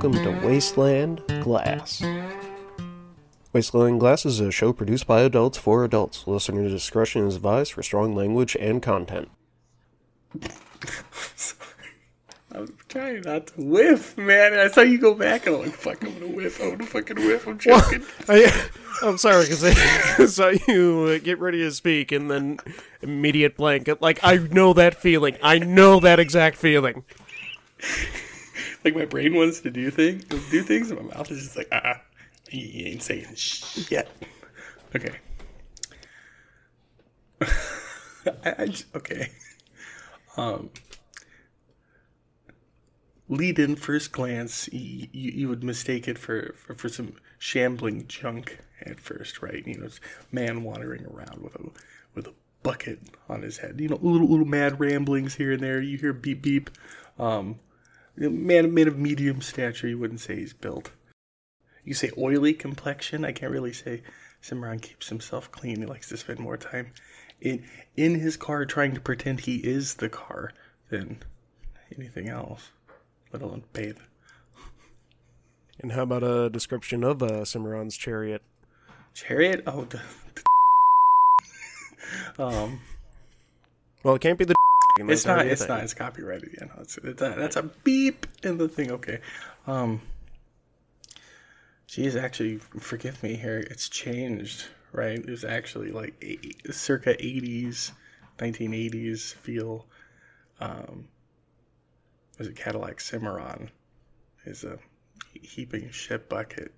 welcome to Wasteland Glass. Wasteland Glass is a show produced by adults for adults. Listener discretion is advised for strong language and content. I'm trying not to whiff, man. I saw you go back and I'm like, fuck, I'm gonna whiff. I'm gonna fucking whiff. I'm joking. I, I'm sorry because I saw you uh, get ready to speak and then immediate blank. Like I know that feeling. I know that exact feeling. Like my brain wants to do things, do things, and my mouth is just like, ah, uh he ain't saying shit. Okay. I, I just, okay. Um, lead in first glance, you, you would mistake it for, for, for some shambling junk at first, right? You know, it's man wandering around with a with a bucket on his head. You know, little little mad ramblings here and there. You hear beep beep. Um, man man of medium stature. You wouldn't say he's built. You say oily complexion. I can't really say. Cimarron keeps himself clean. He likes to spend more time in in his car trying to pretend he is the car than anything else, let alone bathe. And how about a description of uh, Cimarron's chariot? Chariot? Oh, d- um. Well, it can't be the. It's not. It's not. It's copyrighted. Yeah, no, it's, it's a, that's a beep in the thing. Okay. Um. Geez, actually, forgive me here. It's changed, right? It was actually like eight, circa 80s, 1980s feel. Um, was it Cadillac Cimarron? Is a heaping shit bucket.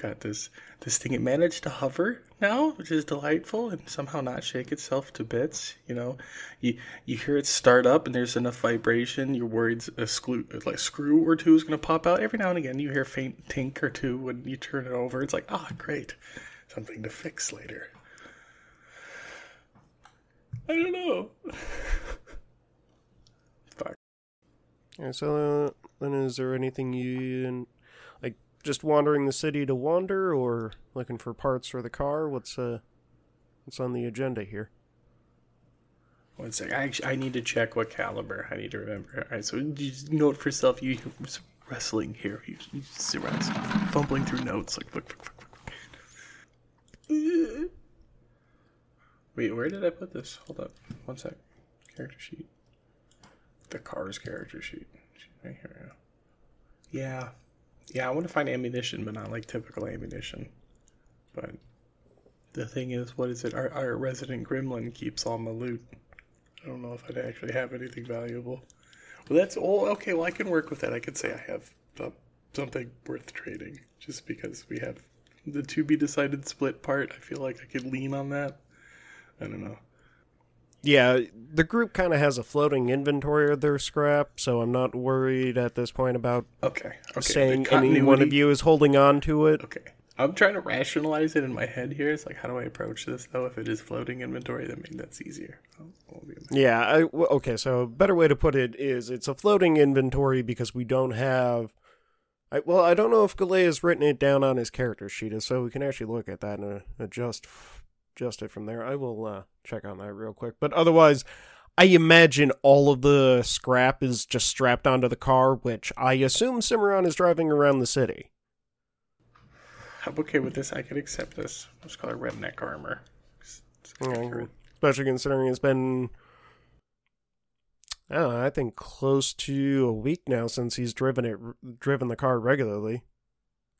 Got this this thing. It managed to hover now, which is delightful, and somehow not shake itself to bits. You know, you you hear it start up, and there's enough vibration. You're worried a screw, like screw or two is going to pop out. Every now and again, you hear a faint tink or two when you turn it over. It's like, ah, oh, great, something to fix later. I don't know. Fuck. So uh, then, is there anything you? Just wandering the city to wander, or looking for parts for the car? What's uh, what's on the agenda here? One sec. I actually, I need to check what caliber. I need to remember. All right, so you note for yourself. You wrestling here. You, you sit around fumbling through notes like. Look, look, look, look. Wait, where did I put this? Hold up. One sec. Character sheet. The car's character sheet. Right here. Yeah. Yeah, I want to find ammunition, but not like typical ammunition. But the thing is, what is it? Our, our resident gremlin keeps all my loot. I don't know if I'd actually have anything valuable. Well, that's all. Okay, well, I can work with that. I could say I have uh, something worth trading just because we have the to be decided split part. I feel like I could lean on that. I don't know. Yeah, the group kind of has a floating inventory of their scrap, so I'm not worried at this point about okay, okay. saying any one of you is holding on to it. Okay. I'm trying to rationalize it in my head here. It's like, how do I approach this though? If it is floating inventory, then maybe that's easier. Oh, yeah. I, okay. So a better way to put it is, it's a floating inventory because we don't have. I, well, I don't know if Galeigh has written it down on his character sheet, so we can actually look at that and adjust adjust it from there. I will uh, check on that real quick. But otherwise, I imagine all of the scrap is just strapped onto the car, which I assume Cimarron is driving around the city. I'm okay with this. I can accept this. Let's call it redneck armor. Yeah, especially considering it's been, I, know, I think close to a week now since he's driven it, driven the car regularly.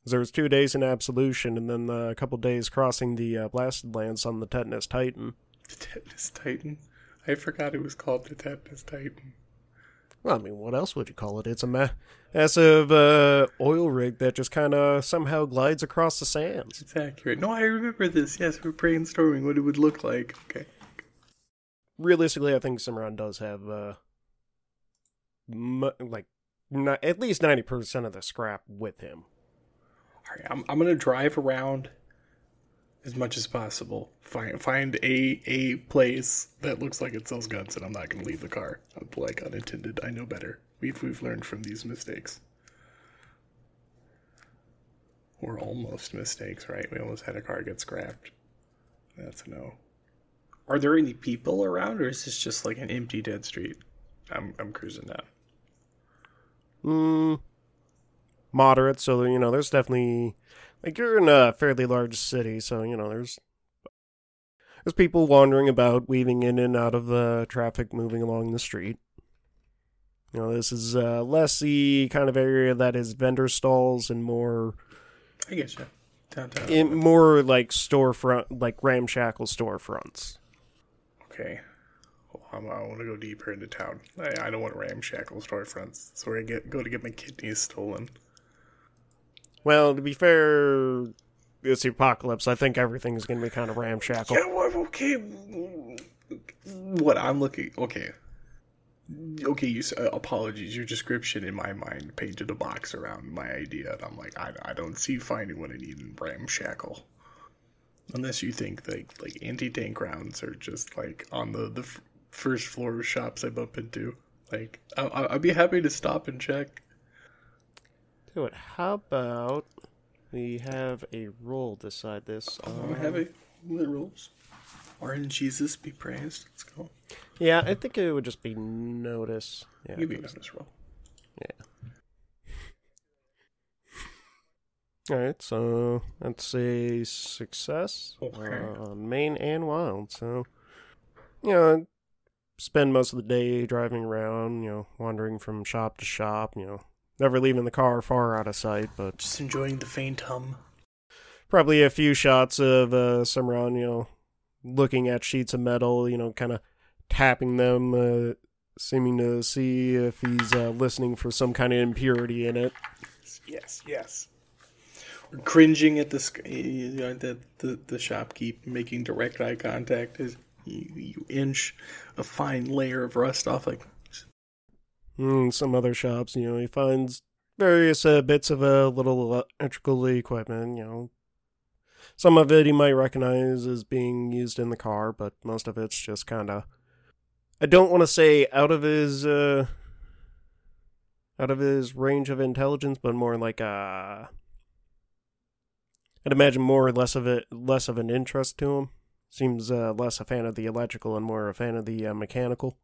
There was two days in Absolution, and then uh, a couple days crossing the uh, blasted lands on the Tetanus Titan. The Tetanus Titan. I forgot it was called the Tetanus Titan. Well, I mean, what else would you call it? It's a massive uh, oil rig that just kind of somehow glides across the sands. It's accurate. No, I remember this. Yes, we're brainstorming what it would look like. Okay. Realistically, I think Cimarron does have, uh, m- like, not, at least 90% of the scrap with him. All right, I'm, I'm going to drive around as much as possible. Find find a a place that looks like it sells guns, and I'm not going to leave the car. I'm like unintended. I know better. We've we've learned from these mistakes, or almost mistakes, right? We almost had a car get scrapped. That's a no. Are there any people around, or is this just like an empty dead street? I'm I'm cruising down. Hmm. Moderate. So you know, there's definitely like you're in a fairly large city, so you know, there's there's people wandering about, weaving in and out of the traffic, moving along the street. You know, this is uh, less the kind of area that is vendor stalls and more I guess you. Downtown. in more like storefront, like ramshackle storefronts. okay. Well, I'm, I want to go deeper into town. I, I don't want ramshackle storefronts. That's where I get go to get my kidneys stolen. Well, to be fair, it's the apocalypse. I think everything's going to be kind of ramshackle. Yeah, well, okay. What I'm looking. Okay. Okay, you uh, apologies. Your description in my mind painted a box around my idea, and I'm like, I, I don't see finding what I need in ramshackle. Unless you think like like anti tank rounds are just like on the the f- first floor of shops I bump into. Like, I, I'd be happy to stop and check. Do it. How about we have a roll decide this? Um, happy. The rules. Orange Jesus be praised. Let's go. yeah, I think it would just be notice. Yeah, Give me notice roll. Yeah. All right, so that's a success Okay. on main and wild. So, you know, spend most of the day driving around, you know, wandering from shop to shop, you know, never leaving the car far out of sight, but Just enjoying the faint hum. probably a few shots of uh, Cimarron, you know, looking at sheets of metal, you know, kind of tapping them, uh, seeming to see if he's uh, listening for some kind of impurity in it. Yes, yes. We're cringing at the you know, the, the the shopkeep making direct eye contact as you, you inch a fine layer of rust off. Like, Mm, some other shops, you know, he finds various uh, bits of a uh, little electrical equipment, you know. Some of it he might recognize as being used in the car, but most of it's just kind of. I don't want to say out of his uh, out of his range of intelligence, but more like uh I'd imagine more or less of it, less of an interest to him. Seems uh, less a fan of the electrical and more a fan of the uh, mechanical.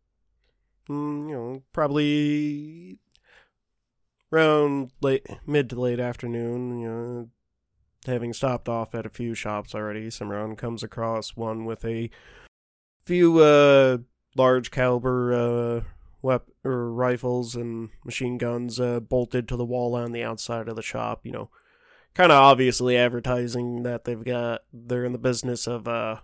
Mm, you know, probably around late, mid to late afternoon. You know, having stopped off at a few shops already, Cimarron comes across one with a few uh, large caliber uh, wep- or rifles and machine guns uh, bolted to the wall on the outside of the shop. You know, kind of obviously advertising that they've got they're in the business of uh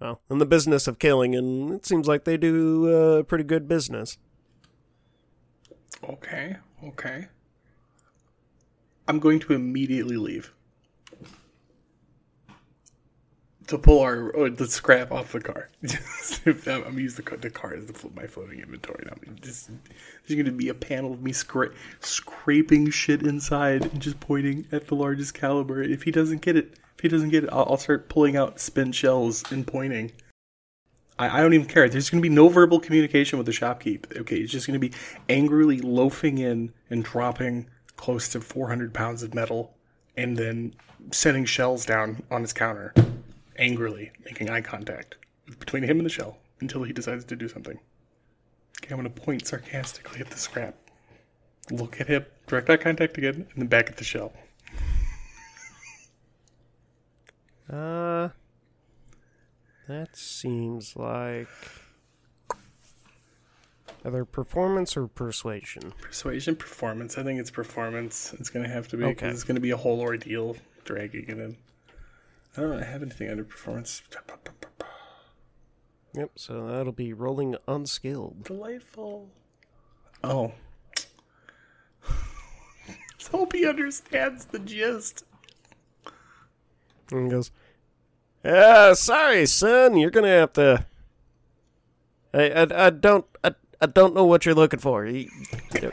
well in the business of killing and it seems like they do uh, pretty good business okay, okay. I'm going to immediately leave to pull our oh, the scrap off the car. I'm, I'm using the, car- the car as the, my floating inventory now. Just, there's going to be a panel of me scra- scraping shit inside and just pointing at the largest caliber. If he doesn't get it, he doesn't get it, I'll, I'll start pulling out spent shells and pointing. I, I don't even care. There's going to be no verbal communication with the shopkeep. Okay, he's just going to be angrily loafing in and dropping close to 400 pounds of metal and then setting shells down on his counter angrily, making eye contact between him and the shell until he decides to do something. Okay, I'm going to point sarcastically at the scrap. Look at him, direct eye contact again, and then back at the shell. Uh that seems like either performance or persuasion Persuasion, performance. I think it's performance. It's going to have to be because Okay. it's going to be a whole ordeal dragging it in. I don't have anything under performance. yep so that'll be rolling unskilled Delightful. Oh. Let's hope he understands the gist. And he goes uh sorry son you're gonna have to i i, I don't I, I don't know what you're looking for You-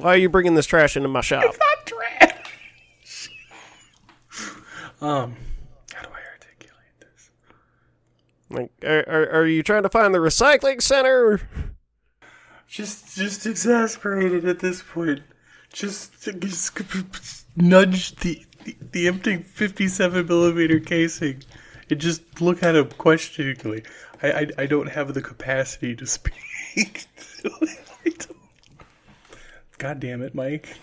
why are you bringing this trash into my shop It's Not trash. um, how do I articulate this? Like, are, are, are you trying to find the recycling center? Just, just exasperated at this point. Just, just nudge the, the the empty fifty-seven millimeter casing, and just look at him questioningly. I, I, I don't have the capacity to speak. God damn it, Mike.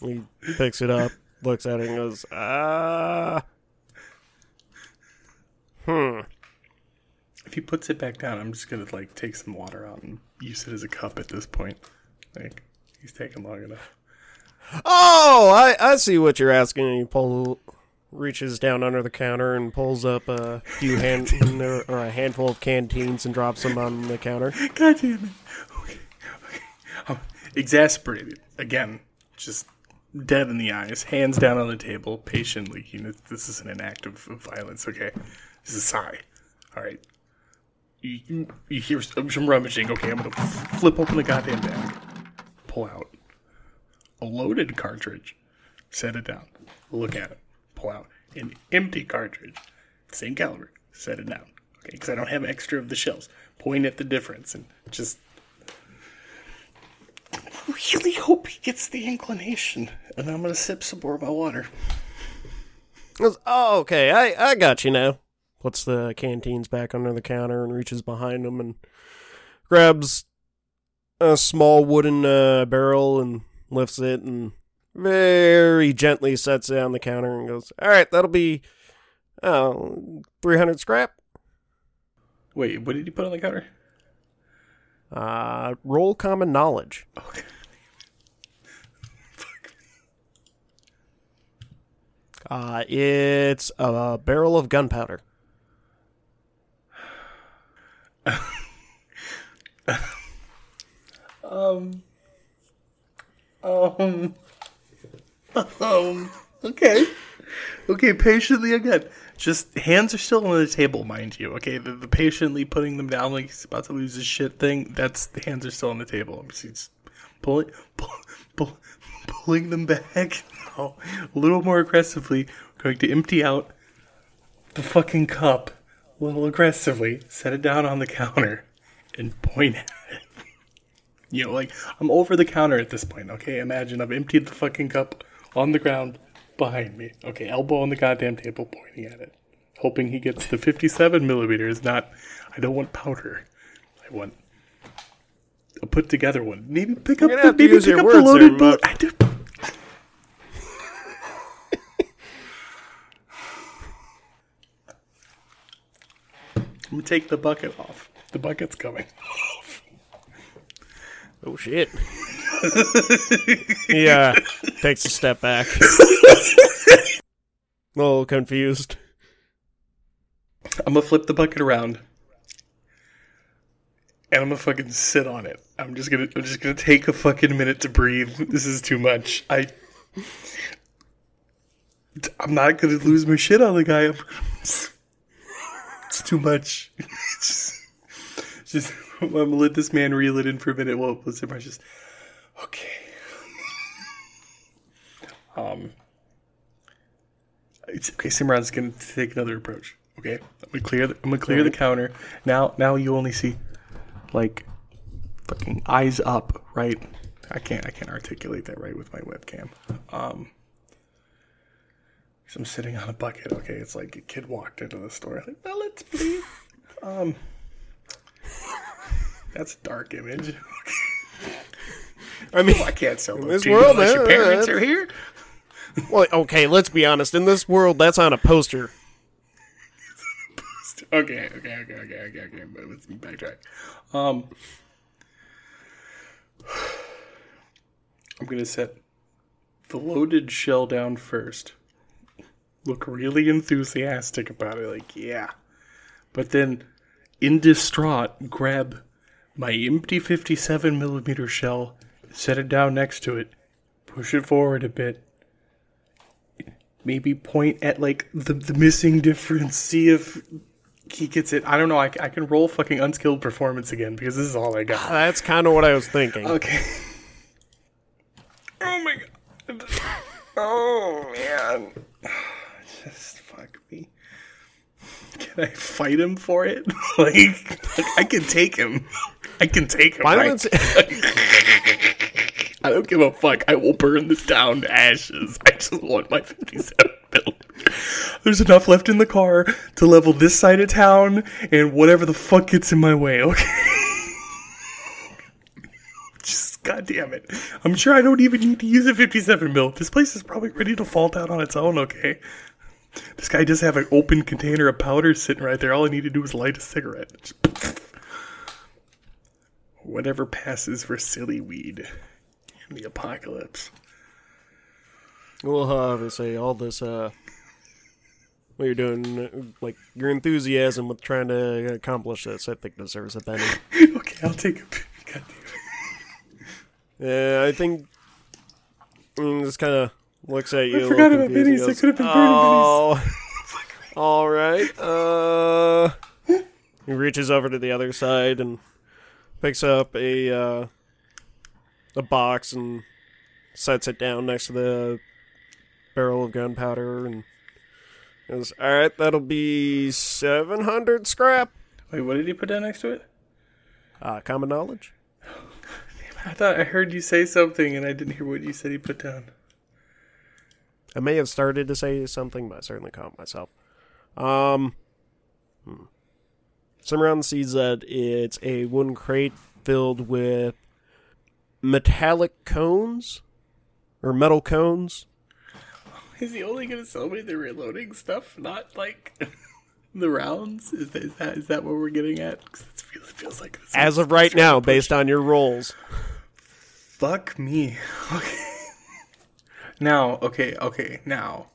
He picks it up, looks at it, and goes, "Ah, hmm." If he puts it back down, I'm just gonna like take some water out and use it as a cup at this point. Like he's taking long enough. Oh, I, I see what you're asking. And he pull, reaches down under the counter and pulls up a few hand or, or a handful of canteens and drops them on the counter. God damn it. Okay. okay. I'm exasperated. Again, just dead in the eyes, hands down on the table, patiently. You know, this isn't an act of, of violence, okay? This is a sigh. All right. You, you, you hear some, rummaging. Okay, I'm going to flip open the goddamn bag, pull out a loaded cartridge, set it down, look at it, pull out an empty cartridge, same caliber, set it down. Okay, because I don't have extra of the shells. Point at the difference and just really hope he gets the inclination. And I'm gonna sip some more of my water. Oh, okay, I, I got you now. Puts the canteens back under the counter and reaches behind him and grabs a small wooden uh, barrel and lifts it and very gently sets it on the counter and goes, all right, that'll be oh, 300 scrap. Wait, what did you put on the counter? Uh, roll common knowledge. Okay. Uh, it's a barrel of gunpowder. Um. Um. Um. Okay. Okay, patiently again. Just hands are still on the table, mind you. Okay, the, the patiently putting them down like he's about to lose his shit thing. That's the hands are still on the table. He's pulling, pull, pull, pulling them back. Now, a little more aggressively. Going to empty out the fucking cup a little aggressively. Set it down on the counter and point at it. You know, like I'm over the counter at this point. Okay, imagine I've emptied the fucking cup on the ground behind me. Okay, elbow on the goddamn table, pointing at it, hoping he gets the 57 millimeters. Not, I don't want powder. I want a put together one. Maybe pick up the maybe pick up the loaded boot. I do. I'm gonna take the bucket off. The bucket's coming. Oh shit. yeah, takes a step back. a little confused. I'm gonna flip the bucket around. And I'm gonna fucking sit on it. I'm just gonna I'm just gonna take a fucking minute to breathe. This is too much. I I'm not gonna lose my shit on the guy. It's too much. It's just, just I'm gonna let this man reel it in for a minute. Well, let's just okay. Um. It's, okay, Cimarron's gonna take another approach. Okay, I'm gonna clear. The, I'm gonna clear the counter. Now, now you only see like fucking eyes up, right? I can't. I can't articulate that right with my webcam. Um, so I'm sitting on a bucket. Okay, it's like a kid walked into the store. Like, well, let's please. Um, that's a dark image. I mean, I can't sell this world, unless your parents are here. well, okay, let's be honest. In this world, that's on a poster. Okay, okay, okay, okay, okay, okay. But let's backtrack. Um, I'm gonna set the loaded shell down first. Look really enthusiastic about it, like yeah. But then, in distraught, grab my empty 57 millimeter shell, set it down next to it, push it forward a bit, maybe point at like the, the missing difference, see if he gets it. I don't know. I, I can roll fucking unskilled performance again because this is all I got. Ah, that's kind of what I was thinking. Okay. Oh my god. Oh man. Just fuck me. Can I fight him for it? like, like, I can take him. I can take him. right? I don't give a fuck. I will burn this down to ashes. I just want my 57 mil. There's enough left in the car to level this side of town and whatever the fuck gets in my way, okay? just God damn it. I'm sure I don't even need to use a 57 mil. This place is probably ready to fall down on its own, okay? This guy does have an open container of powder sitting right there. All I need to do is light a cigarette. Just Whatever passes for silly weed in the apocalypse. Well, say all this, uh, what you're doing, like your enthusiasm with trying to accomplish this, I think deserves a Benny. okay, I'll take a. It. Yeah, I think. Mm, just kind of looks at you. I forgot about confused minis. and I could have been oh, all right. Uh, he reaches over to the other side and picks up a uh, a box and sets it down next to the barrel of gunpowder and goes, "All right, that'll be seven hundred scrap." Wait, what did he put down next to it? Uh, common knowledge. I thought I heard you say something and I didn't hear what you said he put down. I may have started to say something, but I certainly caught myself. Um. Cimarron sees that it's a wooden crate filled with metallic cones or metal cones. Is he only going to sell me the reloading stuff, not like the rounds? Is that is that, is that what we're getting at? 'Cause it feels, it feels like this As of right now, based on your rolls, Fuck me. Okay. Now, okay, okay, now.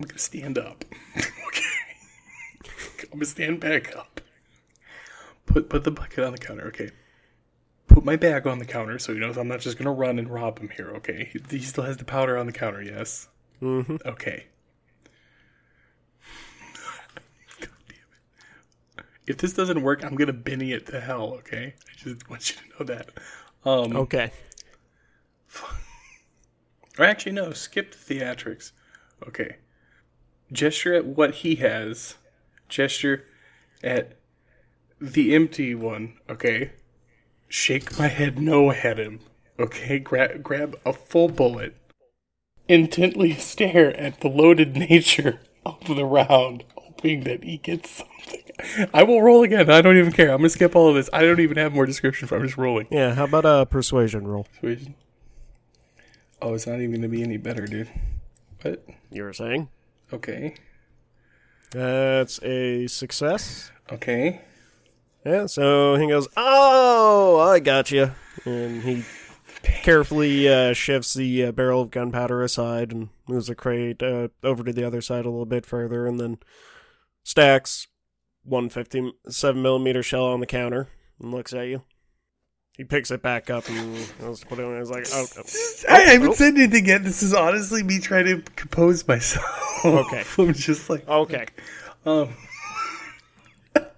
I'm gonna stand up. okay. I'm gonna stand back up. Put put the bucket on the counter, okay. Put my bag on the counter so he knows I'm not just gonna run and rob him here, okay? He, he still has the powder on the counter, yes? mm-hmm. Okay. God damn it. If this doesn't work, I'm gonna Benny it to hell, okay? I just want you to know that. Um okay. or actually no, skip the theatrics. Okay. Gesture at what he has. Gesture at the empty one, okay? Shake my head no at him. Okay, grab grab a full bullet. Intently stare at the loaded nature of the round, hoping that he gets something. I will roll again. I don't even care. I'm gonna skip all of this. I don't even have more description for. it. I'm just rolling. Yeah. How about a persuasion roll? Sweet. Oh, it's not even gonna be any better, dude. What? You were saying Okay. that's a success. Okay. Yeah, so he goes, "Oh, I got you," and he carefully uh, shifts the uh, barrel of gunpowder aside and moves the crate uh, over to the other side a little bit further, and then stacks one fifty-seven millimeter shell on the counter and looks at you. He picks it back up and to put it on. He's like, "Oh, oh, I haven't oh. said anything yet. This is honestly me trying to compose myself. Okay. I'm just like, okay." um. That's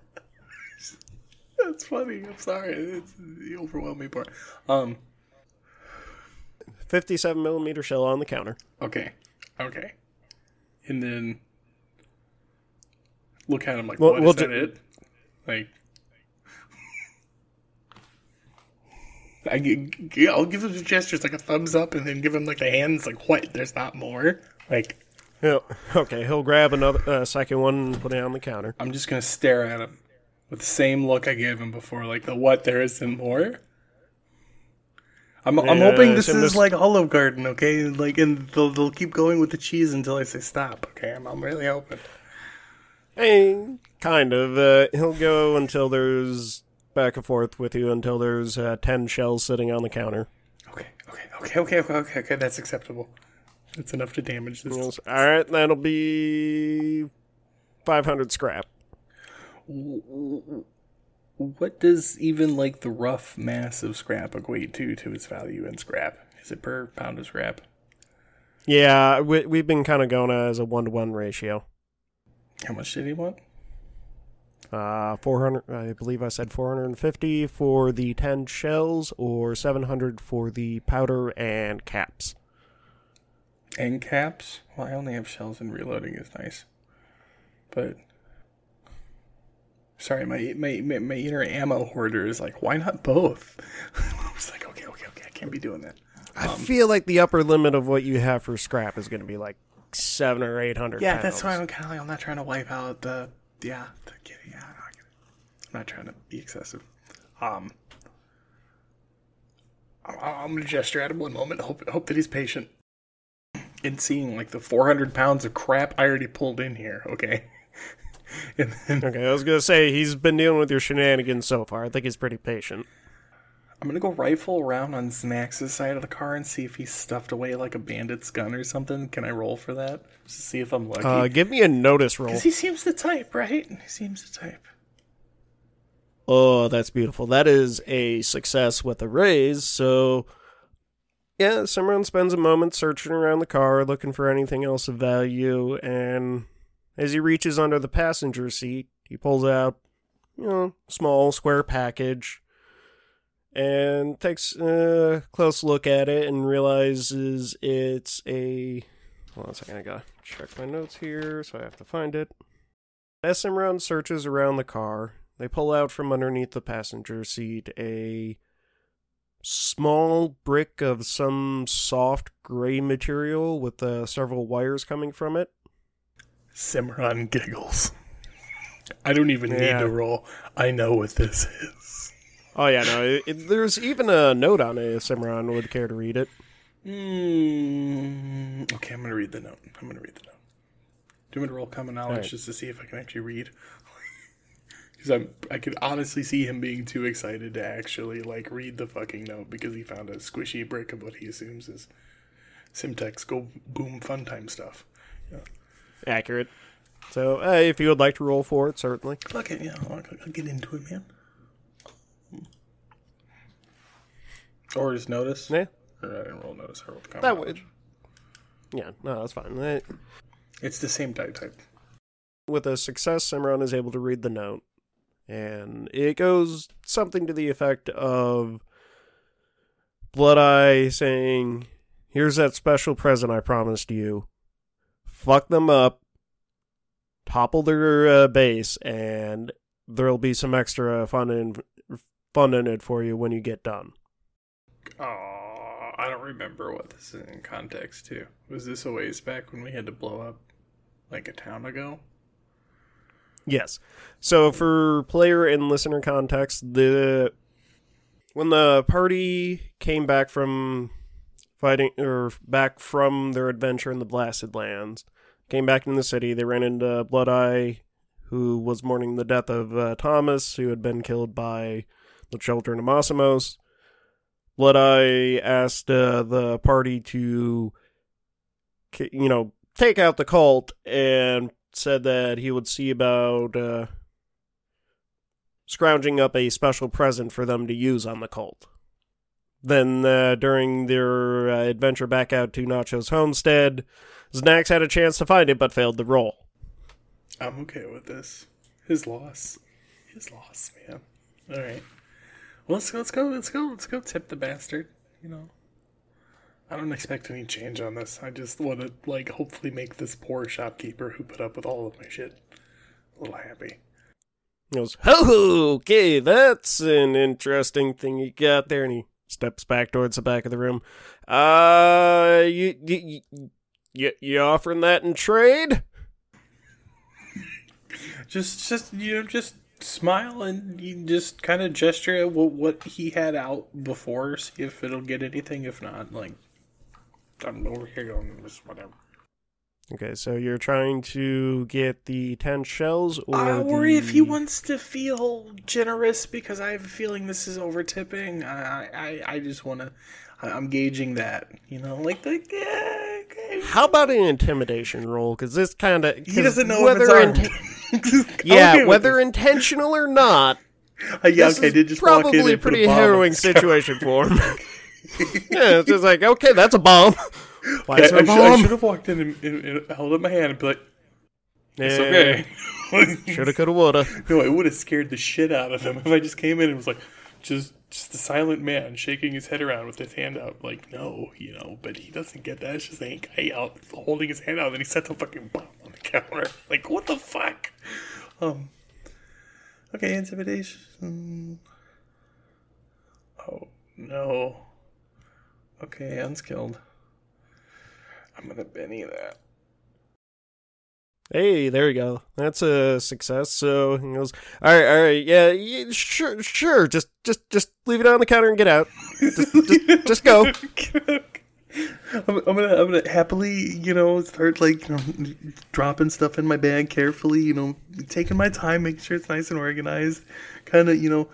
funny. I'm sorry. It's the overwhelming part. Um. Fifty-seven millimeter shell on the counter. Okay. Okay. And then look at him like, Well, what is we'll that it? Like, I gi- gi- I'll give him the gestures like a thumbs up, and then give him like the hands like, what? There's not more. Like, okay, he'll grab another uh, second one and put it on the counter. I'm just gonna stare at him with the same look I gave him before, like the what? There isn't more. I'm, I'm hoping this is this- like Olive Garden, okay? Like, and they'll, they'll keep going with the cheese until I say stop. Okay, I'm, I'm really hoping. Hey, kind of. Uh, he'll go until there's back and forth with you until there's uh, ten shells sitting on the counter. Okay, okay, okay, okay, okay, okay, okay. That's acceptable. That's enough to damage this. All right, that'll be five hundred scrap. What does even like the rough mass of scrap equate to to its value in scrap? Is it per pound of scrap? Yeah, we, we've been kind of going as a one to one ratio. How much did he want? Uh, four hundred. I believe I said four hundred and fifty for the ten shells, or seven hundred for the powder and caps. And caps? Well, I only have shells and reloading is nice. But sorry, my my my, my inner ammo hoarder is like, why not both? I was like, okay, okay, okay, I can't be doing that. I feel like the upper limit of what you have for scrap is going to be like seven or eight hundred. Yeah, that's why I'm kind of like, I'm not trying to wipe out the yeah, the, kitty. yeah, I get it. I'm not trying to be excessive. Um, I- I'm gonna gesture at him one moment. Hope hope that he's patient in seeing like the 400 pounds of crap I already pulled in here. Okay, then Okay, I was gonna say he's been dealing with your shenanigans so far. I think he's pretty patient. I'm gonna go rifle around on Znax's side of the car and see if he's stuffed away like a bandit's gun or something. Can I roll for that? Just to see if I'm lucky. Uh, give me a notice roll. Because he seems the type, right? He seems the type. Oh, that's beautiful. That is a success with a raise. So, yeah, Cimarron spends a moment searching around the car, looking for anything else of value, and as he reaches under the passenger seat, he pulls out, you know, small square package and takes a close look at it and realizes it's a. Hold on a second, I gotta check my notes here, so I have to find it. As Cimarron searches around the car, they pull out from underneath the passenger seat a small brick of some soft gray material with uh, several wires coming from it. Cimarron giggles. I don't even need to roll. I know what this is. Oh yeah, no. It, it- there's even a note on it. If would care to read it. Mm, okay, I'm gonna read the note. I'm gonna read the note. Do you want me to roll common knowledge Alright. just to see if I can actually read? Because I'm, I could honestly see him being too excited to actually like read the fucking note because he found a squishy brick of what he assumes is Semtex go boom fun time stuff. Accurate. So, uh, if you would like to roll for it, certainly. Fuck it, yeah, I'll, I'll get into it, man. Or just notice. Yeah, Or I didn't roll notice. I rolled common that would. Yeah, no, that's fine. It's the same die type. With a success, Cimarron is able to read the note, and it goes something to the effect of Blood Eye saying, "Here's that special present I promised you. Fuck them up, topple their uh, base, and there'll be some extra fun in fun in it for you when you get done." Oh, I don't remember what this is in context to. Was this a ways back when we had to blow up like a town ago? Yes. So for player and listener context, the when the party came back from fighting or back from their adventure in the Blasted Lands, came back in the city, they ran into Blood Eye, who was mourning the death of uh, Thomas, who had been killed by the children of Masimos. Eye asked uh, the party to, you know, take out the cult and said that he would see about uh, scrounging up a special present for them to use on the cult. Then, uh, during their uh, adventure back out to Nacho's homestead, Znax had a chance to find it but failed the roll. I'm okay with this. His loss. His loss, man. All right. Well, let's go. Let's go. Let's go. Let's go. Tip the bastard. You know. I don't expect any change on this. I just want to like hopefully make this poor shopkeeper who put up with all of my shit a little happy. He goes, "Oh, okay, that's an interesting thing you got there." And he steps back towards the back of the room. Uh, you you you, you offering that in trade? Just, just you know, just smile and you just kind of gesture at what, what he had out before. See if it'll get anything. If not, like I'm over here going just whatever. Okay, so you're trying to get the ten shells, or Uh, or the... if he wants to feel generous, because I have a feeling this is over tipping. I, I, I just want to. I'm gauging that, you know, like the. Yeah, okay. How about an intimidation roll? Because this kind of He doesn't know if it's armed. yeah, whether intentional or not, Uh, yeah, this okay, is did just probably a pretty bomb harrowing situation for him. yeah, it's just like okay, that's a bomb. Why I, is it a I, should, I should have walked in and, and, and held up my hand and be like, "It's Yeah, okay." Shoulda, coulda, woulda. No, it would have scared the shit out of him if I just came in and was like, just just a silent man shaking his head around with his hand out, like, no, you know, but he doesn't get that. It's just a guy out holding his hand out, and then he sets a fucking bomb the counter. Like, what the fuck? Um. Okay, intimidation. Oh no. Okay, unskilled. I'm gonna Benny that. Hey, there you go. That's a success. So he goes, all right, all right, yeah, yeah sure, sure. Just, just, just leave it on the counter and get out. Just, just, just go. I'm, I'm, gonna, I'm gonna happily, you know, start like, you know, dropping stuff in my bag carefully. You know, taking my time, making sure it's nice and organized. Kind of, you know,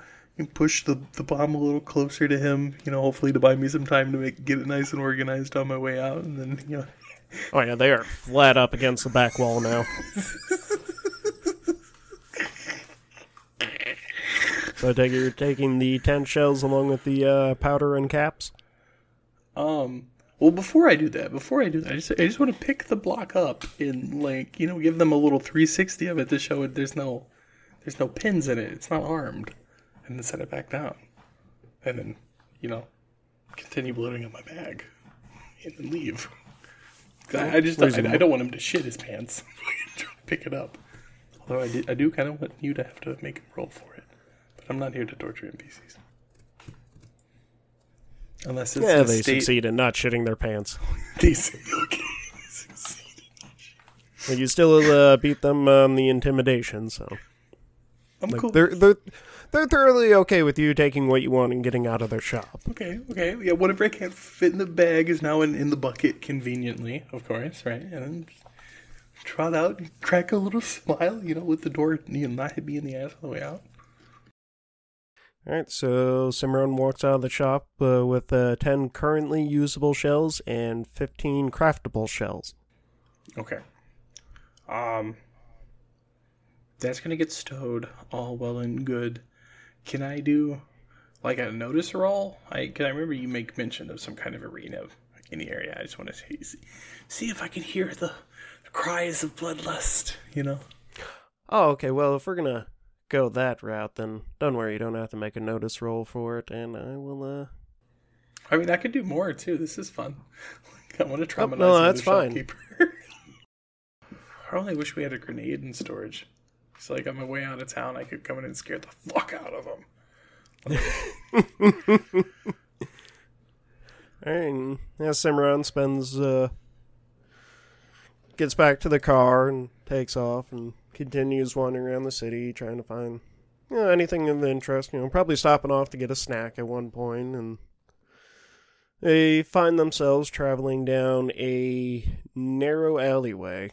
push the the bomb a little closer to him. You know, hopefully to buy me some time to make get it nice and organized on my way out, and then you know. Oh yeah, they are flat up against the back wall now. so I take it you're taking the ten shells along with the uh, powder and caps. Um. Well, before I do that, before I do that, I just I just want to pick the block up and like you know give them a little 360 of it to show it there's no there's no pins in it. It's not armed, and then set it back down, and then you know continue loading up my bag and then leave. I, I just I, I, don't want him to shit his pants. pick it up. Although I, did, I do kind of want you to have to make him roll for it, but I'm not here to torture NPCs. Unless it's yeah, the they state. succeed in not shitting their pants. They okay. But you still uh, beat them on the intimidation, so I'm like, cool. they're they're they're thoroughly okay with you taking what you want and getting out of their shop. Okay, okay. Yeah, whatever I can't fit in the bag is now in, in the bucket conveniently, of course, right? And trot out, crack a little smile, you know, with the door you know, not hit me in the ass on the way out. All right, so Cimarron walks out of the shop uh, with uh, 10 currently usable shells and 15 craftable shells. Okay. Um, that's gonna get stowed all well and good. Can I do like a notice roll? I can I remember you make mention of some kind of arena in the area. I just want to see, see if I can hear the, the cries of bloodlust. You know. Oh, okay. Well, if we're gonna go that route, then don't worry, you don't have to make a notice roll for it, and I will. uh I mean, I could do more too. This is fun. I want to try Oh, no, that's fine. Shopkeeper. I only wish we had a grenade in storage. So, like, on my way out of town, I could come in and scare the fuck out of them. All right, and yeah, Cimarron spends, uh, gets back to the car and takes off and continues wandering around the city trying to find, you know, anything of interest. You know, probably stopping off to get a snack at one point, and they find themselves traveling down a narrow alleyway.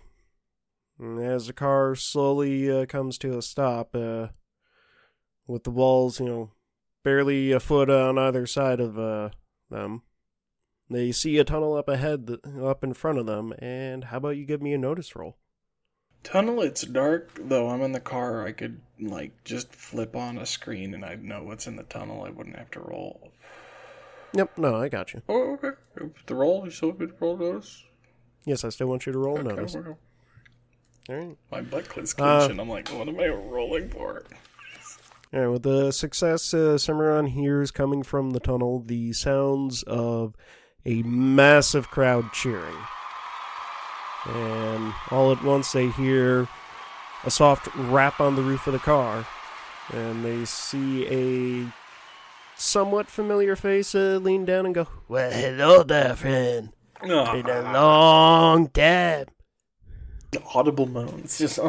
And as the car slowly uh, comes to a stop, uh, with the walls, you know, barely a foot on either side of uh, them. They see a tunnel up ahead, up in front of them, and how about you give me a notice roll? Tunnel, it's dark, though I'm in the car. I could, like, just flip on a screen and I'd know what's in the tunnel. I wouldn't have to roll. Yep, no, I got you. Oh, okay. The roll, you still want to roll notice? Yes, I still want you to roll Okay, notice. well, All right. My butt clench Uh. I'm like, what am I rolling for? All right, with the success uh, Cimarron hears coming from the tunnel, the sounds of a massive crowd cheering. And all at once they hear a soft rap on the roof of the car, and they see a somewhat familiar face uh, lean down and go, Well, hello there, friend. Been a long time. audible moans. Just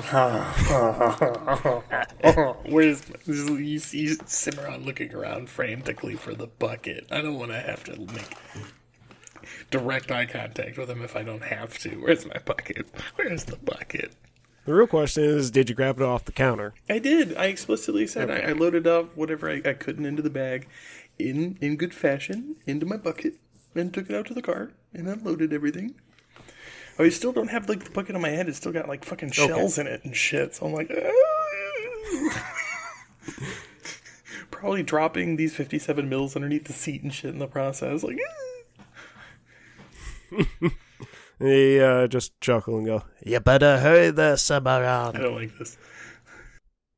where's you see Cimarron looking around frantically for the bucket. I don't want to have to make direct eye contact with him if I don't have to. Where's my bucket? Where's the bucket? The real question is, did you grab it off the counter? I did. I explicitly said I, I loaded up whatever I, I couldn't into the bag, in in good fashion, into my bucket, and took it out to the car and unloaded everything. I still don't have like the bucket on my head. It's still got like fucking shells in it and shit. So I'm like, probably dropping these 57 mils underneath the seat and shit in the process. Like, They uh, just chuckle and go, You better hurry there, I don't like this.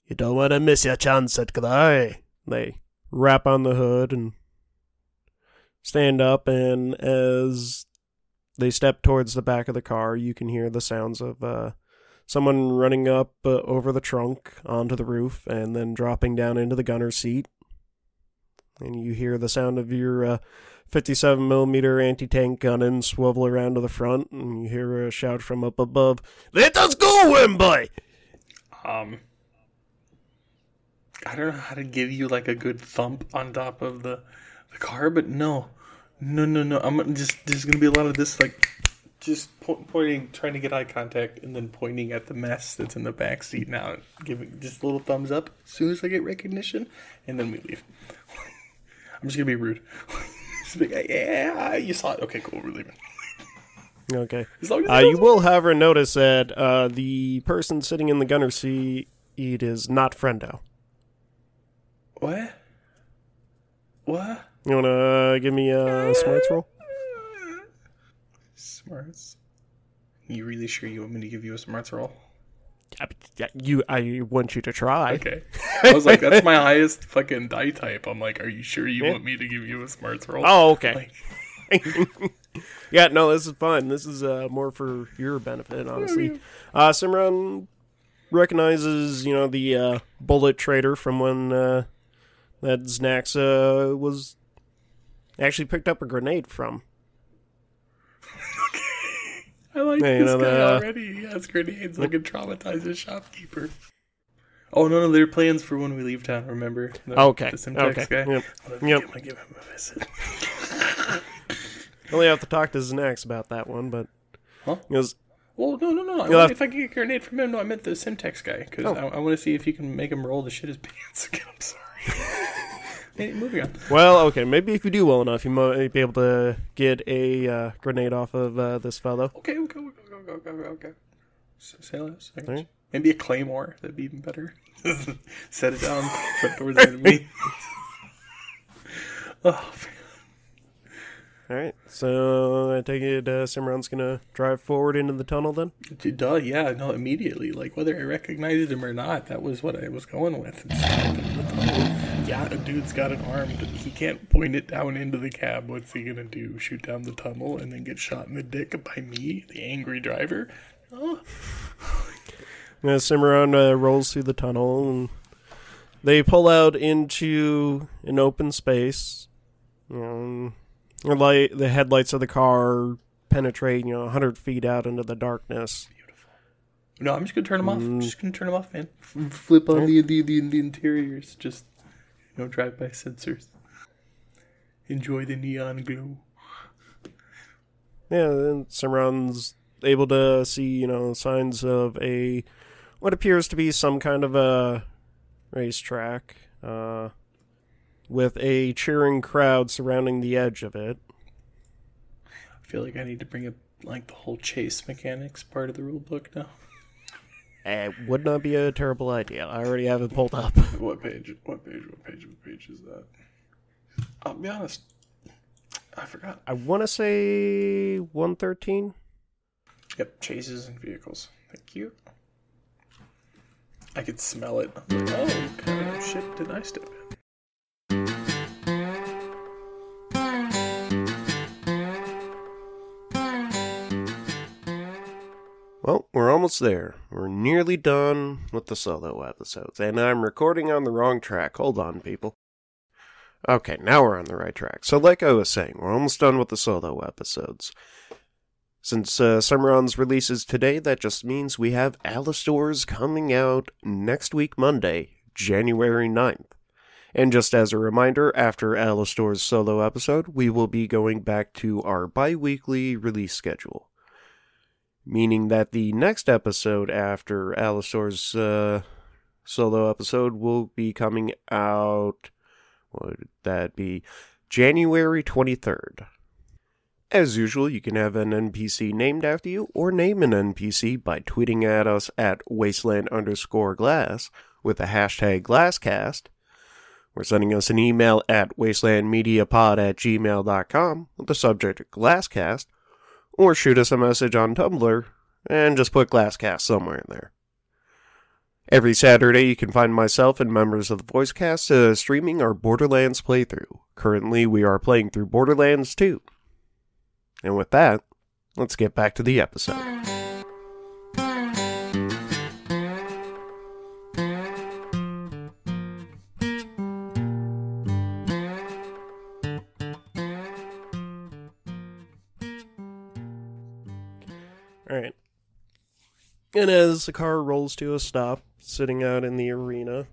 You don't want to miss your chance at glory. They rap on the hood and stand up, and as they step towards the back of the car, you can hear the sounds of uh, someone running up uh, over the trunk onto the roof and then dropping down into the gunner's seat. and you hear the sound of your uh, 57 millimeter anti-tank gun and swivel around to the front, and you hear a shout from up above, "Let us go, Wimby!" Um, I don't know how to give you like a good thump on top of the the car, but no, no, no, no. I'm just there's gonna be a lot of this like just po- pointing, trying to get eye contact, and then pointing at the mess that's in the back seat now, giving just a little thumbs up as soon as I get recognition, and then we leave. I'm just gonna be rude. like, yeah, you saw it. Okay, cool. We're leaving. Okay. As as Uh, you will, however, notice that uh, the person sitting in the gunner seat is not Friendo. What? What? You want to give me a smarts roll? Smarts. You really sure you want me to give you a smarts roll? I- You, I want you to try. Okay. I was like, that's my highest fucking die type. I'm like, are you sure you Yeah. want me to give you a smarts roll? Oh, okay. Like, yeah, no, this is fun. This is uh, more for your benefit, honestly. Uh, Cimarron recognizes, you know, the uh, bullet trader from when uh, that Znax uh, was actually picked up a grenade from. I like Yeah, this know, guy the, uh, already. He has grenades. I can traumatize his shopkeeper. Oh no, no, they're plans for when we leave town. Remember? The, Okay. The Semtex Okay. guy. Yep. I'm Yep. I'm gonna give him a visit. Only have to talk to Znax about that one, but Huh? he goes, Well, no, no, no. I You'll want, have- if I can get a grenade from him, no, I meant the Semtex guy because Oh. I, I want to see if you can make him roll the shit his pants again. I'm sorry. Hey, moving on. well, okay, maybe if you do well enough, you might be able to get a uh, grenade off of uh, this fellow. Okay, okay, okay, okay, okay, okay. okay. S- Say less. I got Alright. you. Maybe a claymore. That'd be even better. Set it down front towards the enemy. oh, man. All right, so I take it uh, Cimarron's gonna drive forward into the tunnel then. Duh, yeah, no, immediately. Like, whether I recognized him or not, that was what I was going with. Yeah, a dude's got an arm. but He can't point it down into the cab. What's he gonna do? Shoot down the tunnel and then get shot in the dick by me, the angry driver? Oh, Uh, Cimarron uh, rolls through the tunnel, and they pull out into an open space. You know, the light, the headlights of the car penetrate, you know, 100 feet out into the darkness. Beautiful. No, I'm just gonna turn them off. Mm. I'm just gonna turn them off, man. Flip on the, the, the, the interiors. Just, know, drive by sensors. Enjoy the neon glow. Yeah, and Cimarron's able to see, you know, signs of a what appears to be some kind of a racetrack, uh, with a cheering crowd surrounding the edge of it. I feel like I need to bring up like the whole chase mechanics part of the rule book now. It would not be a terrible idea. I already have it pulled up. What page? What page? What page? What page is that? I'll be honest. I forgot. I want to say 113. Yep, chases and vehicles. Thank you. I could smell it. Like, oh, kind of shit did I step in? Well, we're almost there. We're nearly done with the solo episodes, and I'm recording on the wrong track. Hold on, people. Okay, now we're on the right track. So, like I was saying, we're almost done with the solo episodes. Since uh, Cimarron's releases today, that just means we have Alastor's coming out next week, Monday, January 9th. And just as a reminder, after Alastor's solo episode, we will be going back to our bi weekly release schedule meaning that the next episode after Alastor's uh, solo episode will be coming out. Would that be? January 23rd. As usual, you can have an NPC named after you or name an NPC by tweeting at us at wasteland underscore glass with the hashtag glasscast or sending us an email at wastelandmediapod at gmail.com with the subject glasscast or shoot us a message on Tumblr and just put Glasscast somewhere in there. Every Saturday, you can find myself and members of the Voicecast uh, streaming our Borderlands playthrough. Currently, we are playing through Borderlands 2. And with that, let's get back to the episode. And as the car rolls to a stop, sitting out in the arena,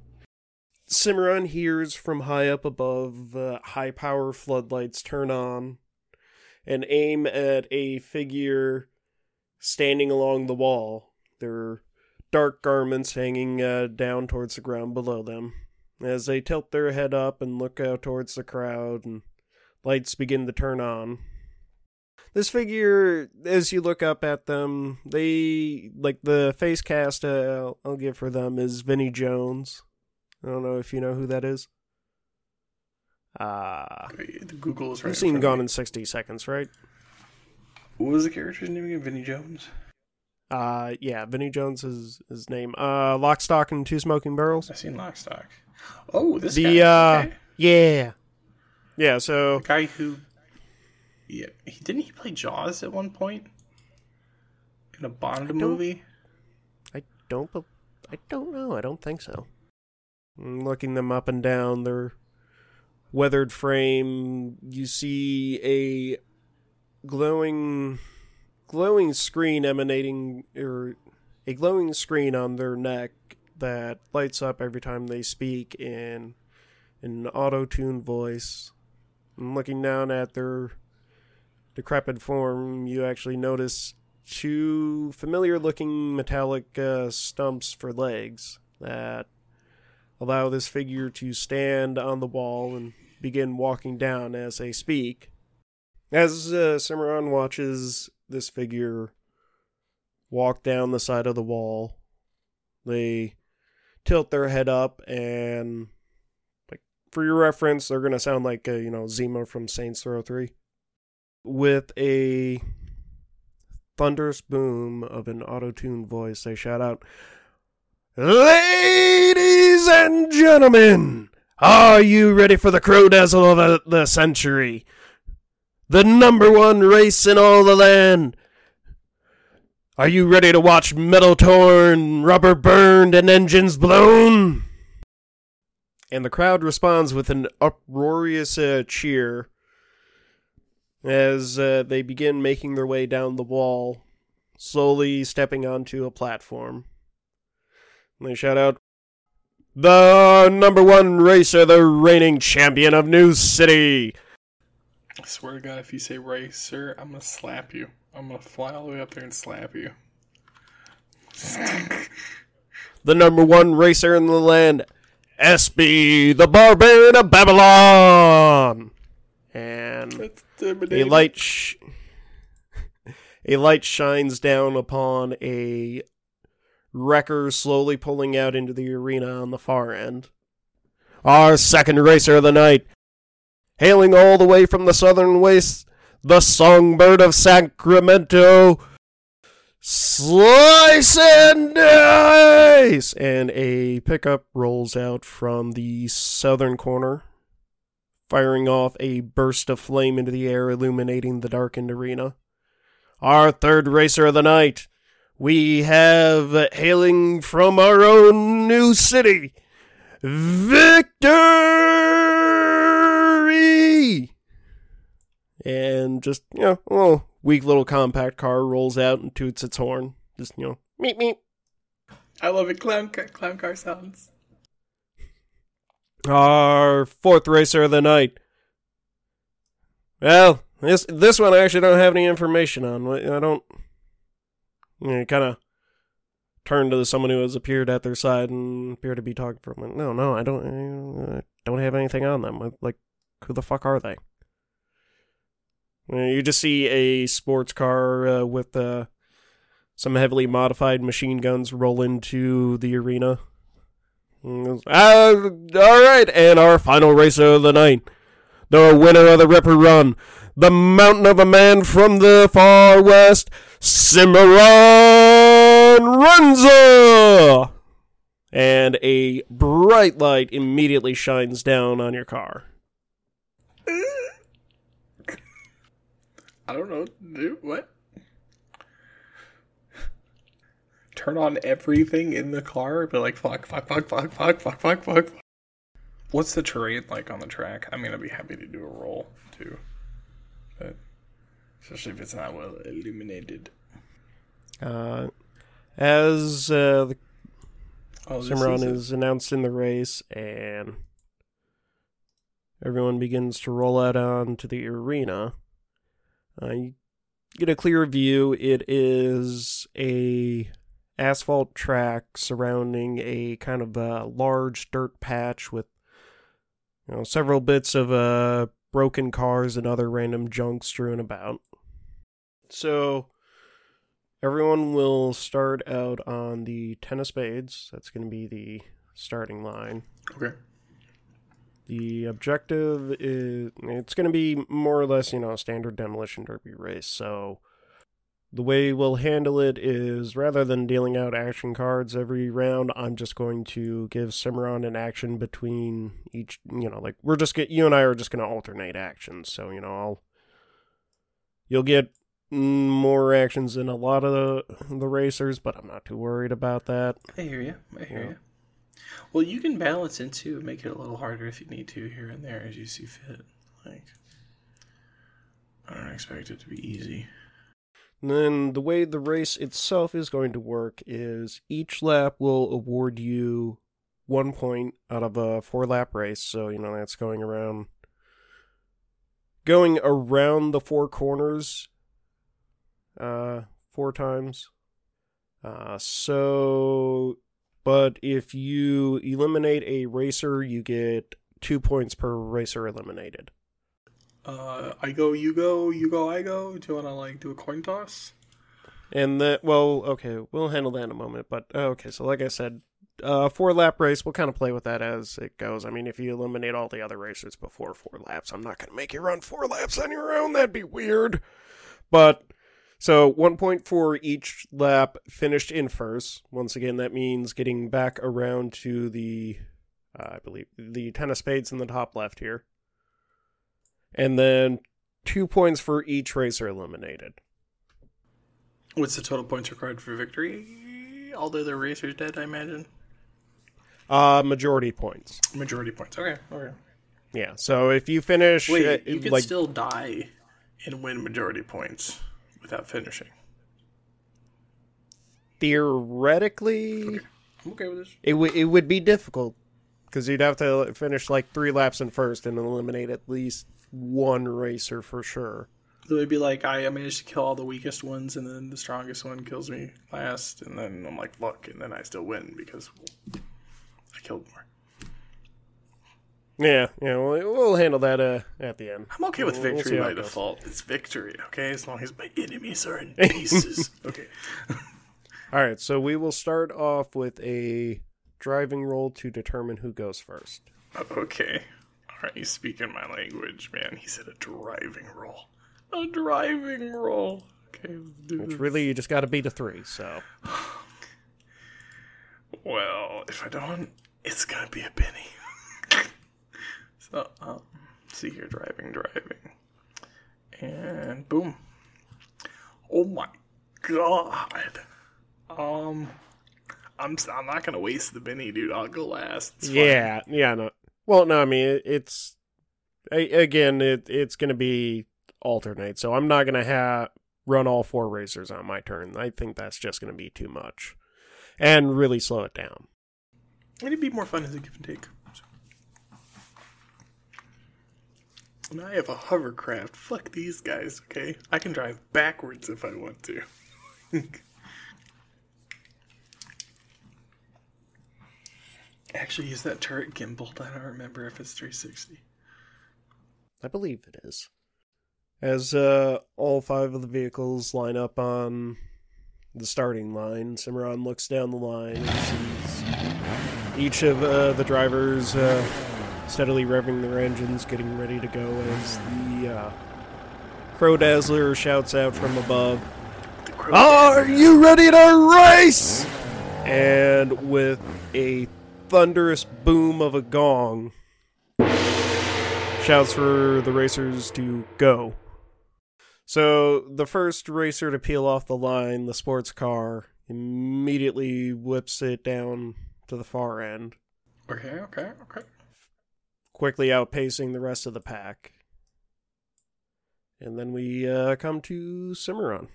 Cimarron hears from high up above uh, high power floodlights turn on and aim at a figure standing along the wall. Their dark garments hanging uh, down towards the ground below them. As they tilt their head up and look out towards the crowd, and lights begin to turn on. This figure, as you look up at them, they like the face cast. Uh, I'll give for them is Vinnie Jones. I don't know if you know who that is. Ah, The Google is right. you've seen Gone me. in sixty seconds, right? What was the character's name again? Vinnie Jones. Uh, yeah, Vinnie Jones is his name. Uh, Lock, Stock, and Two Smoking Barrels. I've seen Lockstock. Oh, this The guy. uh, okay. yeah, yeah. So The guy who. Yeah, he didn't he play Jaws at one point in a Bond movie? I don't. I don't know. I don't think so. Looking them up and down, their weathered frame, you see a glowing, glowing screen emanating, or a glowing screen on their neck that lights up every time they speak in an auto-tuned voice. And looking down at their decrepit form, you actually notice two familiar looking metallic uh, stumps for legs that allow this figure to stand on the wall and begin walking down as they speak. As uh, Cimarron watches this figure walk down the side of the wall, they tilt their head up and like for your reference they're to sound like uh, you know Zimos from Saints Row 3 with a thunderous boom of an auto-tuned voice, they shout out, Ladies and gentlemen, are you ready for the crow dazzle of the, century? The number one race in all the land. Are you ready to watch metal torn, rubber burned, and engines blown? And the crowd responds with an uproarious uh, cheer as uh, they begin making their way down the wall, slowly stepping onto a platform. And they shout out, The number one racer, the reigning champion of New City! I swear to God, if you say racer, I'm gonna slap you. I'm gonna fly all the way up there and slap you. The number one racer in the land, SB, the Barbarian of Babylon! And a light sh- a light shines down upon a wrecker slowly pulling out into the arena on the far end. Our second racer of the night, hailing all the way from the southern wastes, the songbird of Sacramento, Slice and Dice! And a pickup rolls out from the southern corner firing off a burst of flame into the air, illuminating the darkened arena. Our third racer of the night, we have hailing from our own new city, Victory! And just, you know, a little weak little compact car rolls out and toots its horn. Just, you know, meep meep. I love it. Clown, clown car sounds. Our fourth racer of the night. Well, this this one I actually don't have any information on. I don't. You know, kind of turn to the someone who has appeared at their side and appear to be talking for them. No, no, I don't. I don't have anything on them. Like, who the fuck are they? Uh, You just see a sports car uh, with uh, some heavily modified machine guns roll into the arena. Uh, all right, and our final racer of the night, the winner of the Ripper Run, the mountain of a man from the far west, Cimarron Renza! And a bright light immediately shines down on your car. I don't know. What? Turn on everything in the car, but like fuck, fuck, fuck, fuck, fuck, fuck, fuck, fuck. What's the terrain like on the track? I mean, I'd be happy to do a roll too, but especially if it's not well illuminated. Uh, as uh, the Oh, Cimarron it. is announced in the race, and everyone begins to roll out onto the arena. Uh, you get a clear view. It is a asphalt track surrounding a kind of a large dirt patch with you know several bits of uh, broken cars and other random junk strewn about. So everyone will start out on the ten of spades. That's going to be the starting line. Okay. The objective is it's going to be more or less, you know, a standard demolition derby race. So the way we'll handle it is rather than dealing out action cards every round, I'm just going to give Cimarron an action between each, you know, like we're just get you and I are just going to alternate actions. So, you know, I'll you'll get more actions than a lot of the, the racers, but I'm not too worried about that. I hear you. I hear Yeah. you. Well, you can balance it too. Make it a little harder if you need to here and there as you see fit. Like, I don't expect it to be easy. And then the way the race itself is going to work is each lap will award you one point out of a four lap race. So, you know, that's going around going around the four corners uh four times. Uh so but if you eliminate a racer, you get two points per racer eliminated. Uh, I go, you go, you go, I go. Do you want to like do a coin toss? And that, well, okay, we'll handle that in a moment. But uh, okay, so like I said, uh, four lap race, we'll kind of play with that as it goes. I mean, if you eliminate all the other racers before four laps, I'm not going to make you run four laps on your own. That'd be weird. But so one point for each lap finished in first. Once again, that means getting back around to the, uh, I believe, the ten of spades in the top left here. And then two points for each racer eliminated. What's the total points required for victory? Although the racers dead, I imagine. Uh, majority points. Majority points. Okay, okay. Yeah. So if you finish, Wait, uh, you can like, still die and win majority points without finishing. theoretically, I'm okay with this. it would it would be difficult because you'd have to finish like three laps in first and eliminate at least one racer for sure. So it'd be like I managed to kill all the weakest ones, and then the strongest one kills me last, and then I'm like, fuck, and then I still win because I killed more. Yeah. Yeah. We'll, we'll handle that uh, at the end. I'm okay with We'll- we'll victory by it default. It's victory, okay? As long as my enemies are in pieces. okay. All right. So we will start off with a driving roll to determine who goes first. Okay. All right, he's speaking my language, man. He said a driving roll. A driving roll. Okay, let's do Which this. really you just got to beat a three. So Well, if I don't, it's gonna be a Benny. so, um, see here, driving, driving, and boom. Oh my god. Um, I'm I'm not gonna waste the Benny, dude. I'll go last. It's fine. yeah. Yeah. No. Well, no. I mean, it, it's a- again, it it's going to be alternate. So I'm not going to have run all four racers on my turn. I think that's just going to be too much, and really slow it down. It'd be more fun as a give and take. And I have a hovercraft. Fuck these guys, okay? I can drive backwards if I want to. Actually, is that turret gimbaled? I don't remember if it's 360. I believe it is. As uh, all five of the vehicles line up on the starting line, Cimarron looks down the line and sees each of uh, the drivers uh, steadily revving their engines, getting ready to go as the uh, Crow Dazzler shouts out from above, Are you ready to race? And with a thunderous boom of a gong, shouts for the racers to go. So the first racer to peel off the line, the sports car, immediately whips it down to the far end, Okay, okay, okay. quickly outpacing the rest of the pack. And then we uh, come to Cimarron.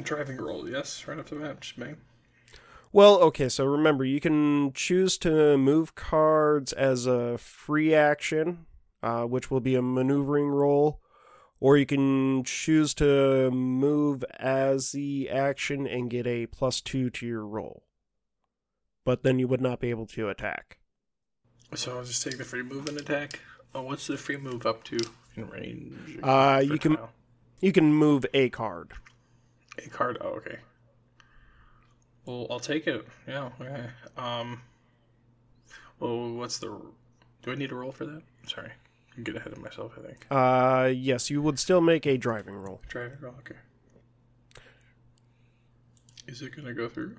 Driving roll, yes, right off the bat, just bang. Well, okay, so remember, you can choose to move cards as a free action, uh, which will be a maneuvering roll, or you can choose to move as the action and get a plus two to your roll. But then you would not be able to attack. So I'll just take the free move and attack. Oh, what's the free move up to in range? Uh, you can-? You can move a card. a card. Oh, okay. Well, I'll take it. Yeah. Okay. Um. Well, what's the? Do I need a roll for that? Sorry, I get ahead of myself. I think. Uh, yes, you would still make a driving roll. Driving roll. Okay. Is it gonna go through?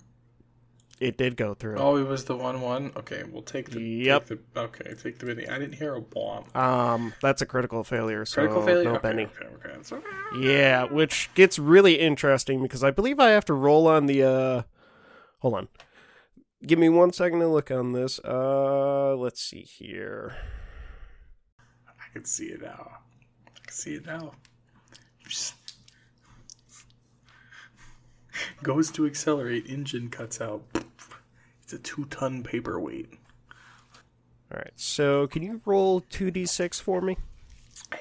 It did go through. Oh, it was the one one. Okay, we'll take the. Yep. Take the, okay, take the mini. I didn't hear a bomb. Um, that's a critical failure. So Critical failure. No okay, Benny. okay, okay. Okay. Yeah, which gets really interesting because I believe I have to roll on the uh hold on. Give me one second to look on this. Uh let's see here. I can see it now. I can see it now. Just- Goes to accelerate, engine cuts out. It's a two ton paperweight. Alright, so can you roll 2d6 for me?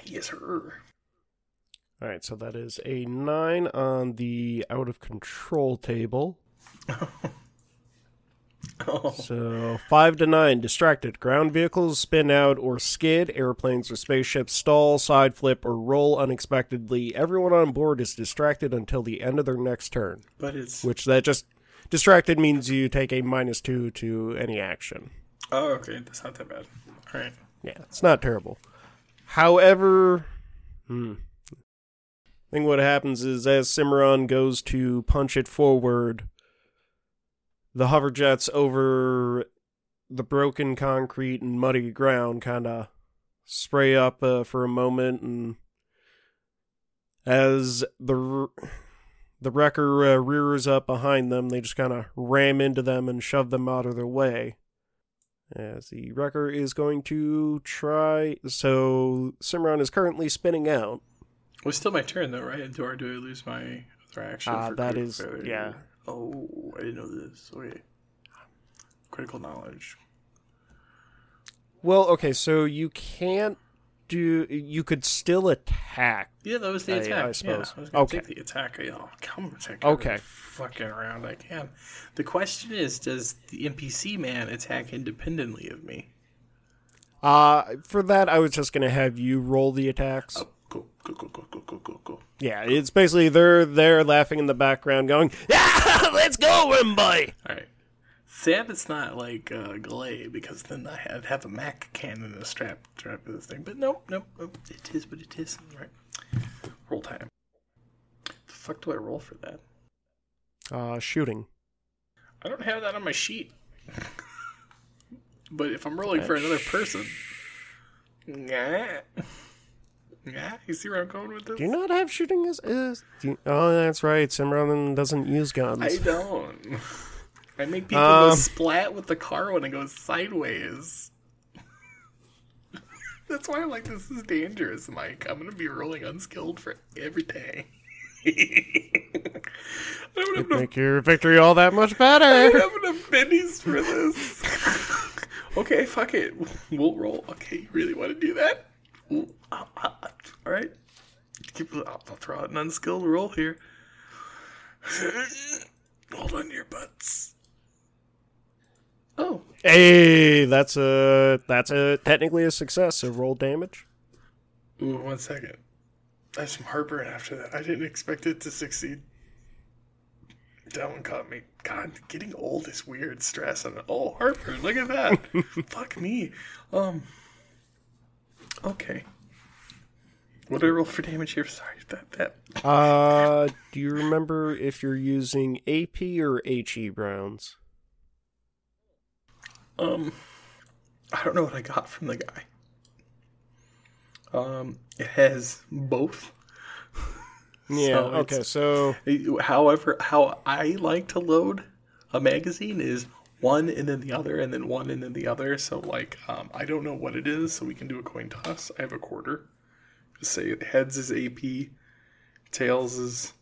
Yes, sir. Alright, so that is a nine on the out of control table. Oh, So five to nine, distracted. Ground vehicles spin out or skid. Airplanes or spaceships stall, side flip, or roll unexpectedly. Everyone on board is distracted until the end of their next turn. but it's. Which that just distracted means you take a minus two to any action. Oh, okay. That's not that bad. All right. Yeah, it's not terrible. However, hmm, I think what happens is as Cimarron goes to punch it forward, the hover jets over the broken concrete and muddy ground kind of spray up uh, for a moment, and as the r- the wrecker uh, rears up behind them, they just kind of ram into them and shove them out of their way. As the wrecker is going to try. So Cimarron is currently spinning out. Well, it's still my turn, though, right? Do, or do I lose my other action? Uh, for that failure? yeah. Oh, I didn't know this. Okay. Critical knowledge. Well, okay, so you can't do. You could still attack. Yeah, that was the I- attack. I suppose. Yeah, I was gonna Okay. take the attack. Oh, come attack. Okay. Fucking around I can. The question is, does the NPC man attack independently of me? Uh, for that, I was just gonna have you roll the attacks. Oh, go, go, go, go, go, go, go, go. Yeah, it's basically they're they're laughing in the background, going, "Yeah, let's go, Wimby!" All right. Sad it's not like uh, Galeigh because then I have, have a Mac cannon and a strap strap to this thing. But nope, nope, nope. It is what it is. All right. Roll time. The fuck do I roll for that? Uh, shooting. I don't have that on my sheet. but if I'm rolling for another person, yeah, yeah. You see where I'm going with this? Do you not have shooting as? is oh, that's right. Cimarron doesn't use guns. I don't. I make people go Um, splat with the car when it goes sideways. That's why I'm like, this is dangerous, Mike. I'm gonna be rolling unskilled for every day. I don't have Make your victory all that much I better. don't have enough bennies for this. okay, fuck it. We'll roll. Okay, you really want to do that? Ooh, uh, uh, all right. Keep, I'll, I'll throw out an unskilled roll here. Hold on to your butts. Oh, Hey, that's a that's a technically a success. So roll damage. Ooh, one second. I have some heartburn after that. I didn't expect it to succeed. That one caught me. God, getting old is weird. Stress and oh, heartburn. Look at that. Fuck me. Um. Okay. What do I roll for damage here? Sorry, that that. Uh, do you remember if you're using AP or HE rounds? Um, I don't know what I got from the guy. Um, it has both. Yeah. So okay. So However, how I like to load a magazine is one and then the other and then one and then the other. So like, um, I don't know what it is, so we can do a coin toss. I have a quarter. Just say heads is AP, tails is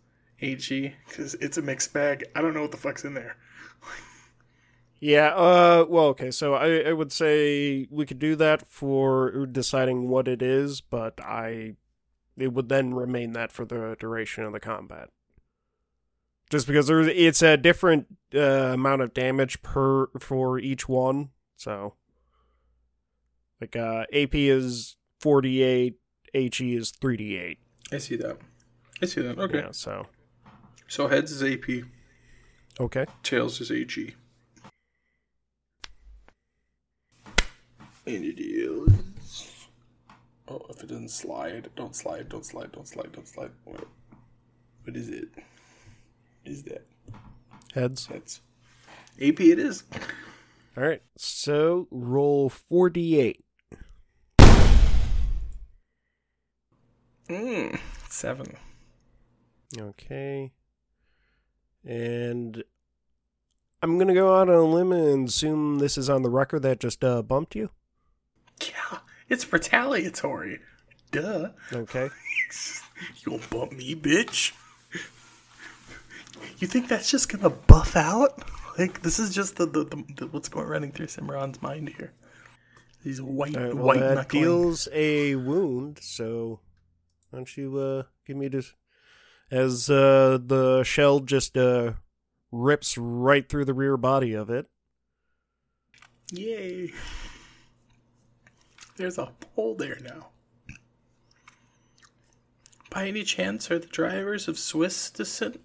AG because it's a mixed bag. I don't know what the fuck's in there. Yeah, uh, well, okay, so I, I would say we could do that for deciding what it is, but I. It would then remain that for the duration of the combat. Just because there's, it's a different uh, amount of damage per for each one, so. Like, uh, AP is 48, HE is 3d8. I see that. I see that. Okay. Yeah, so. So heads is AP, Okay. tails is AG. And it is. Oh, if it doesn't slide, don't slide, don't slide, don't slide, don't slide. What, what is it? Is that? Heads. That's AP. It is. All right. So roll 4d8. Mm, seven. Okay. And I'm going to go out on a limb and assume this is on the record that just uh, bumped you. Yeah, it's retaliatory. Duh. Okay. You gonna bump me, bitch? You think that's just gonna buff out? Like this is just the, the, the, the what's going running through Cimarron's mind here. These white right, well, white that knuckling. deals a wound, so why don't you uh, give me this? As uh, the shell just uh, rips right through the rear body of it. Yay! There's a hole there now. By any chance, are the drivers of Swiss descent?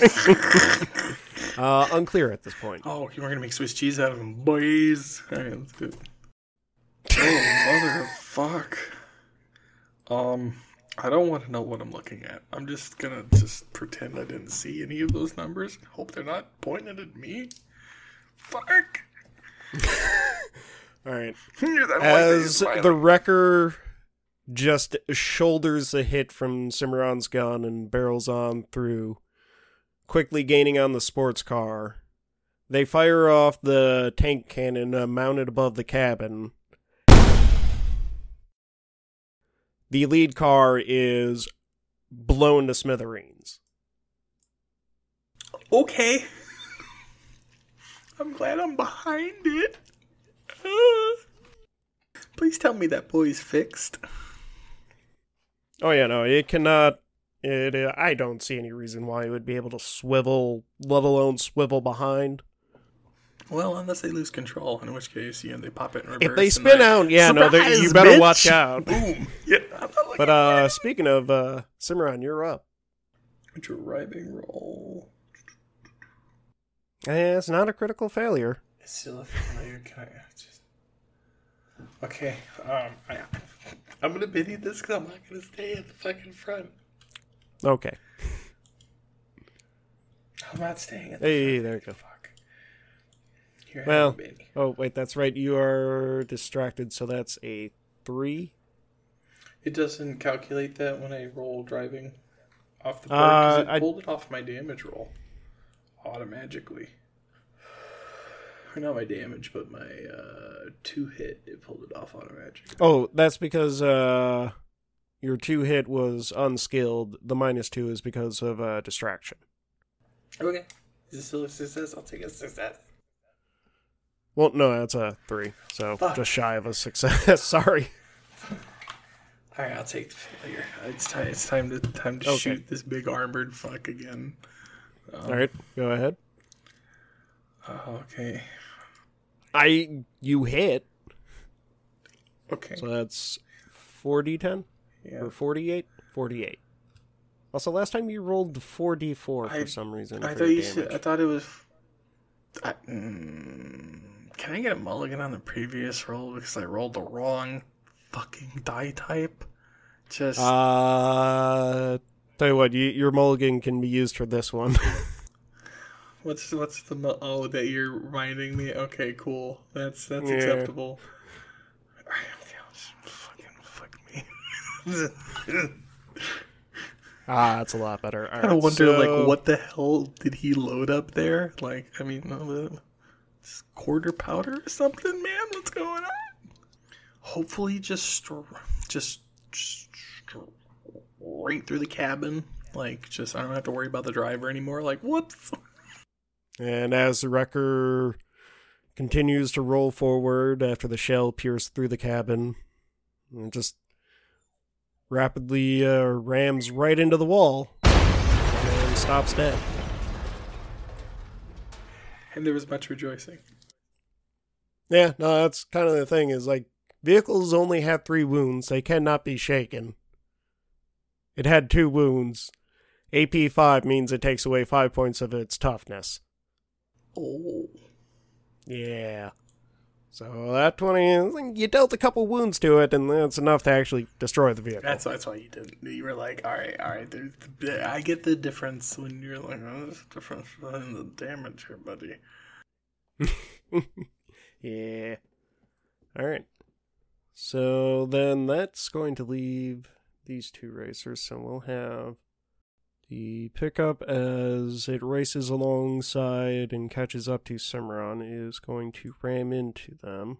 Uh, unclear at this point. Oh, you are gonna make Swiss cheese out of them, boys. All right, let's do it. Oh, motherfuck. Um, I don't want to know what I'm looking at. I'm just gonna just pretend I didn't see any of those numbers. Hope they're not pointing at me. Fuck. All right. As the wrecker just shoulders a hit from Cimarron's gun and barrels on through, quickly gaining on the sports car, they fire off the tank cannon uh, mounted above the cabin. The lead car is blown to smithereens. Okay. I'm glad I'm behind it. Please tell me that boy's fixed. Oh yeah, no, it cannot. It. Uh, I don't see any reason why it would be able to swivel, let alone swivel behind. Well, unless they lose control, in which case, you know, they pop it in reverse. If they spin out, yeah, no, you better bitch! watch out. Boom. Yeah, I'm not looking But uh, speaking of uh, Cimarron, you're up. driving roll. Eh, it's not a critical failure. It's still a failure. Can I just? Okay. Um, I, I'm gonna benny this because I'm not gonna stay at the fucking front. Okay. I'm not staying at the Hey, there you go. Fuck. Here, Well- have a benny. Oh wait, that's right. You are distracted, so that's a three. It doesn't calculate that when I roll driving off the board Uh, because it I- pulled it off my damage roll automatically. Or not my damage, but my uh, two hit. It pulled it off automatically. Oh, that's because uh, your two hit was unskilled. The minus two is because of uh, distraction. Okay. Is it still a success? I'll take a success. Well, no, that's a three, so Fuck. just shy of a success. Sorry. All right, I'll take the failure. It's time. It's time to time to Okay. shoot this big armored fuck again. All right, go ahead. Oh, okay. I you hit, Okay. so that's four d ten Yeah. or forty eight. Forty eight. Also, last time you rolled four d four I- for some reason. I thought you said. I thought it was. I, mm, can I get a mulligan on the previous roll because I rolled the wrong fucking die type? Just Uh, tell you what, you, your mulligan can be used for this one. what's what's the oh that you're reminding me? Okay, cool. That's that's Yeah. acceptable. Alright, okay, I'll just fucking fuck me. Ah, that's a lot better. All I right, wonder, so- like, what the hell did he load up there? Like, I mean, uh, s- quarter powder or something, man? What's going on? Hopefully, just, str- just, str- right through the cabin. Like, just I don't have to worry about the driver anymore. Like, whoops. And as the wrecker continues to roll forward after the shell pierced through the cabin, just rapidly uh, rams right into the wall and stops dead. And there was much rejoicing. Yeah, no, that's kind of the thing is like vehicles only have three wounds, they cannot be shaken. It had two wounds. AP 5 means it takes away 5 points of its toughness. Oh. Yeah. So that 20, you dealt a couple wounds to it, and that's enough to actually destroy the vehicle. That's that's why you didn't. You were like, all right, all right. I get the difference when you're like, oh, there's a difference in the damage here, buddy. yeah. All right. So then that's going to leave these two racers. So we'll have the pickup as it races alongside and catches up to Cimarron is going to ram into them.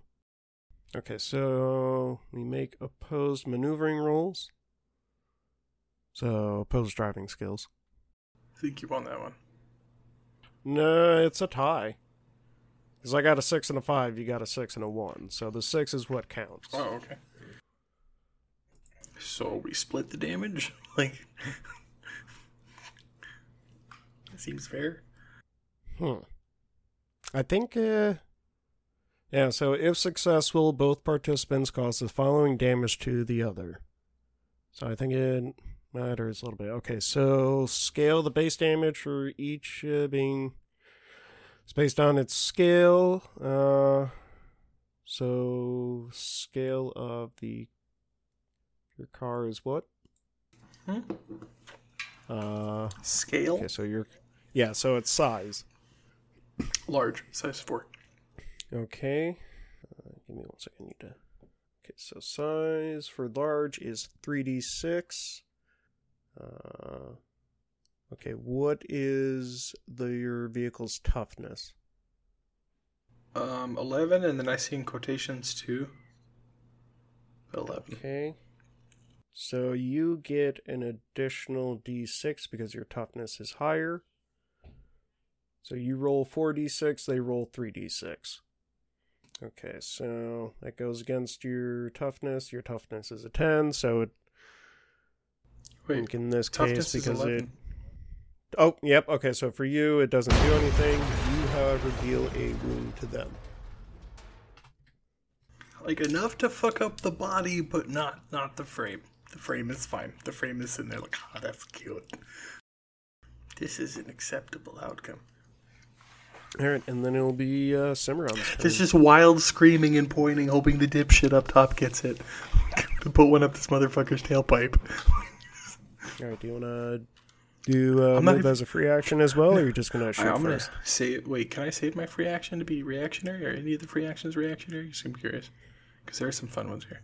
Okay, so we make opposed maneuvering rolls. So opposed driving skills. I think you won that one. No, it's a tie. Because I got a six and a five, you got a six and a one. So the six is what counts. Oh, okay. So we split the damage? Like, seems fair. Hmm. I think, uh, yeah, so if successful, both participants cause the following damage to the other. So I think it matters a little bit. Okay, so scale the base damage for each uh, being. It's based on its scale. Uh, so scale of the your car is what? Hmm? Uh, Scale? okay, so your yeah, so it's size. Large, size 4. Okay. Uh, give me one second. I need to. Okay, so size for large is 3d6. Uh, okay, what is the your vehicle's toughness? Um, 11, and then I see in quotations 2. 11. Okay. So you get an additional d6 because your toughness is higher. So you roll 4d6, they roll 3d6. Okay, so that goes against your toughness. Your toughness is a 10, so it Wait, in this case because it 11. Oh, yep. Okay, so for you it doesn't do anything. You however deal a wound to them. Like, enough to fuck up the body, but not not the frame. The frame is fine. The frame is in there like, ah, that's cute. This is an acceptable outcome. Alright, and then it'll be uh Cimarron's turn. There's just wild screaming and pointing, hoping the dipshit up top gets it. to put one up this motherfucker's tailpipe. Alright, do you wanna do uh move even- as a free action as well, or are you're just gonna shoot I, am gonna say, wait, can I save my free action to be reactionary? Are any of the free actions reactionary? Just I'm curious. Because there are some fun ones here.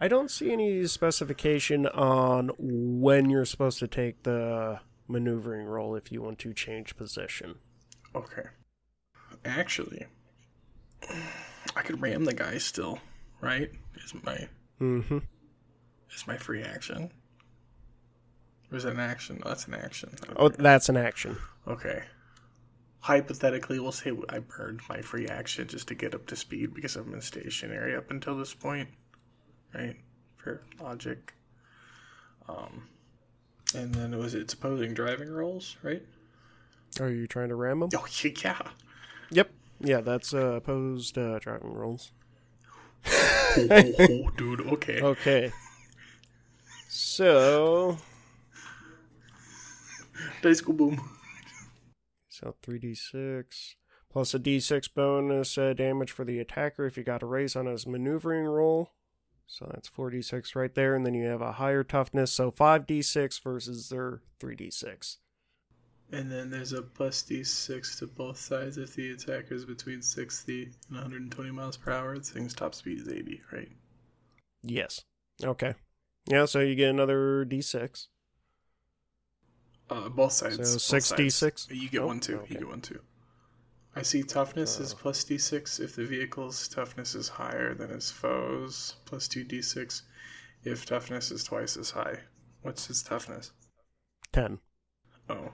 I don't see any specification on when you're supposed to take the maneuvering roll if you want to change position. Okay. Actually, I could ram the guy still, right? Is my Mm-hmm. is my free action? Or is that an action? Oh, that's an action. Oh, that's an action. Okay. Hypothetically, we'll say I burned my free action just to get up to speed because I've been stationary up until this point, right? For logic. Um, and then was it opposing driving rolls, right? Are you trying to ram them? Oh yeah. Yep. Yeah, that's uh, opposed uh, driving rolls. oh, oh, dude. Okay. Okay. So, Dice go boom. so 3d6 plus a d6 bonus uh, damage for the attacker if you got a raise on his maneuvering roll. So that's 4d6 right there, and then you have a higher toughness, so 5d6 versus their 3d6. And then there's a plus d6 to both sides if the attacker is between 60 and 120 miles per hour. The thing's top speed is 80, right? Yes. Okay. Yeah, so you get another d6. Uh, both sides. So six sides. d6? You get Oh, one too. okay. You get one too. I see toughness is Uh. plus d6 if the vehicle's toughness is higher than its foes. Plus two d6 if toughness is twice as high. What's his toughness? 10. Oh,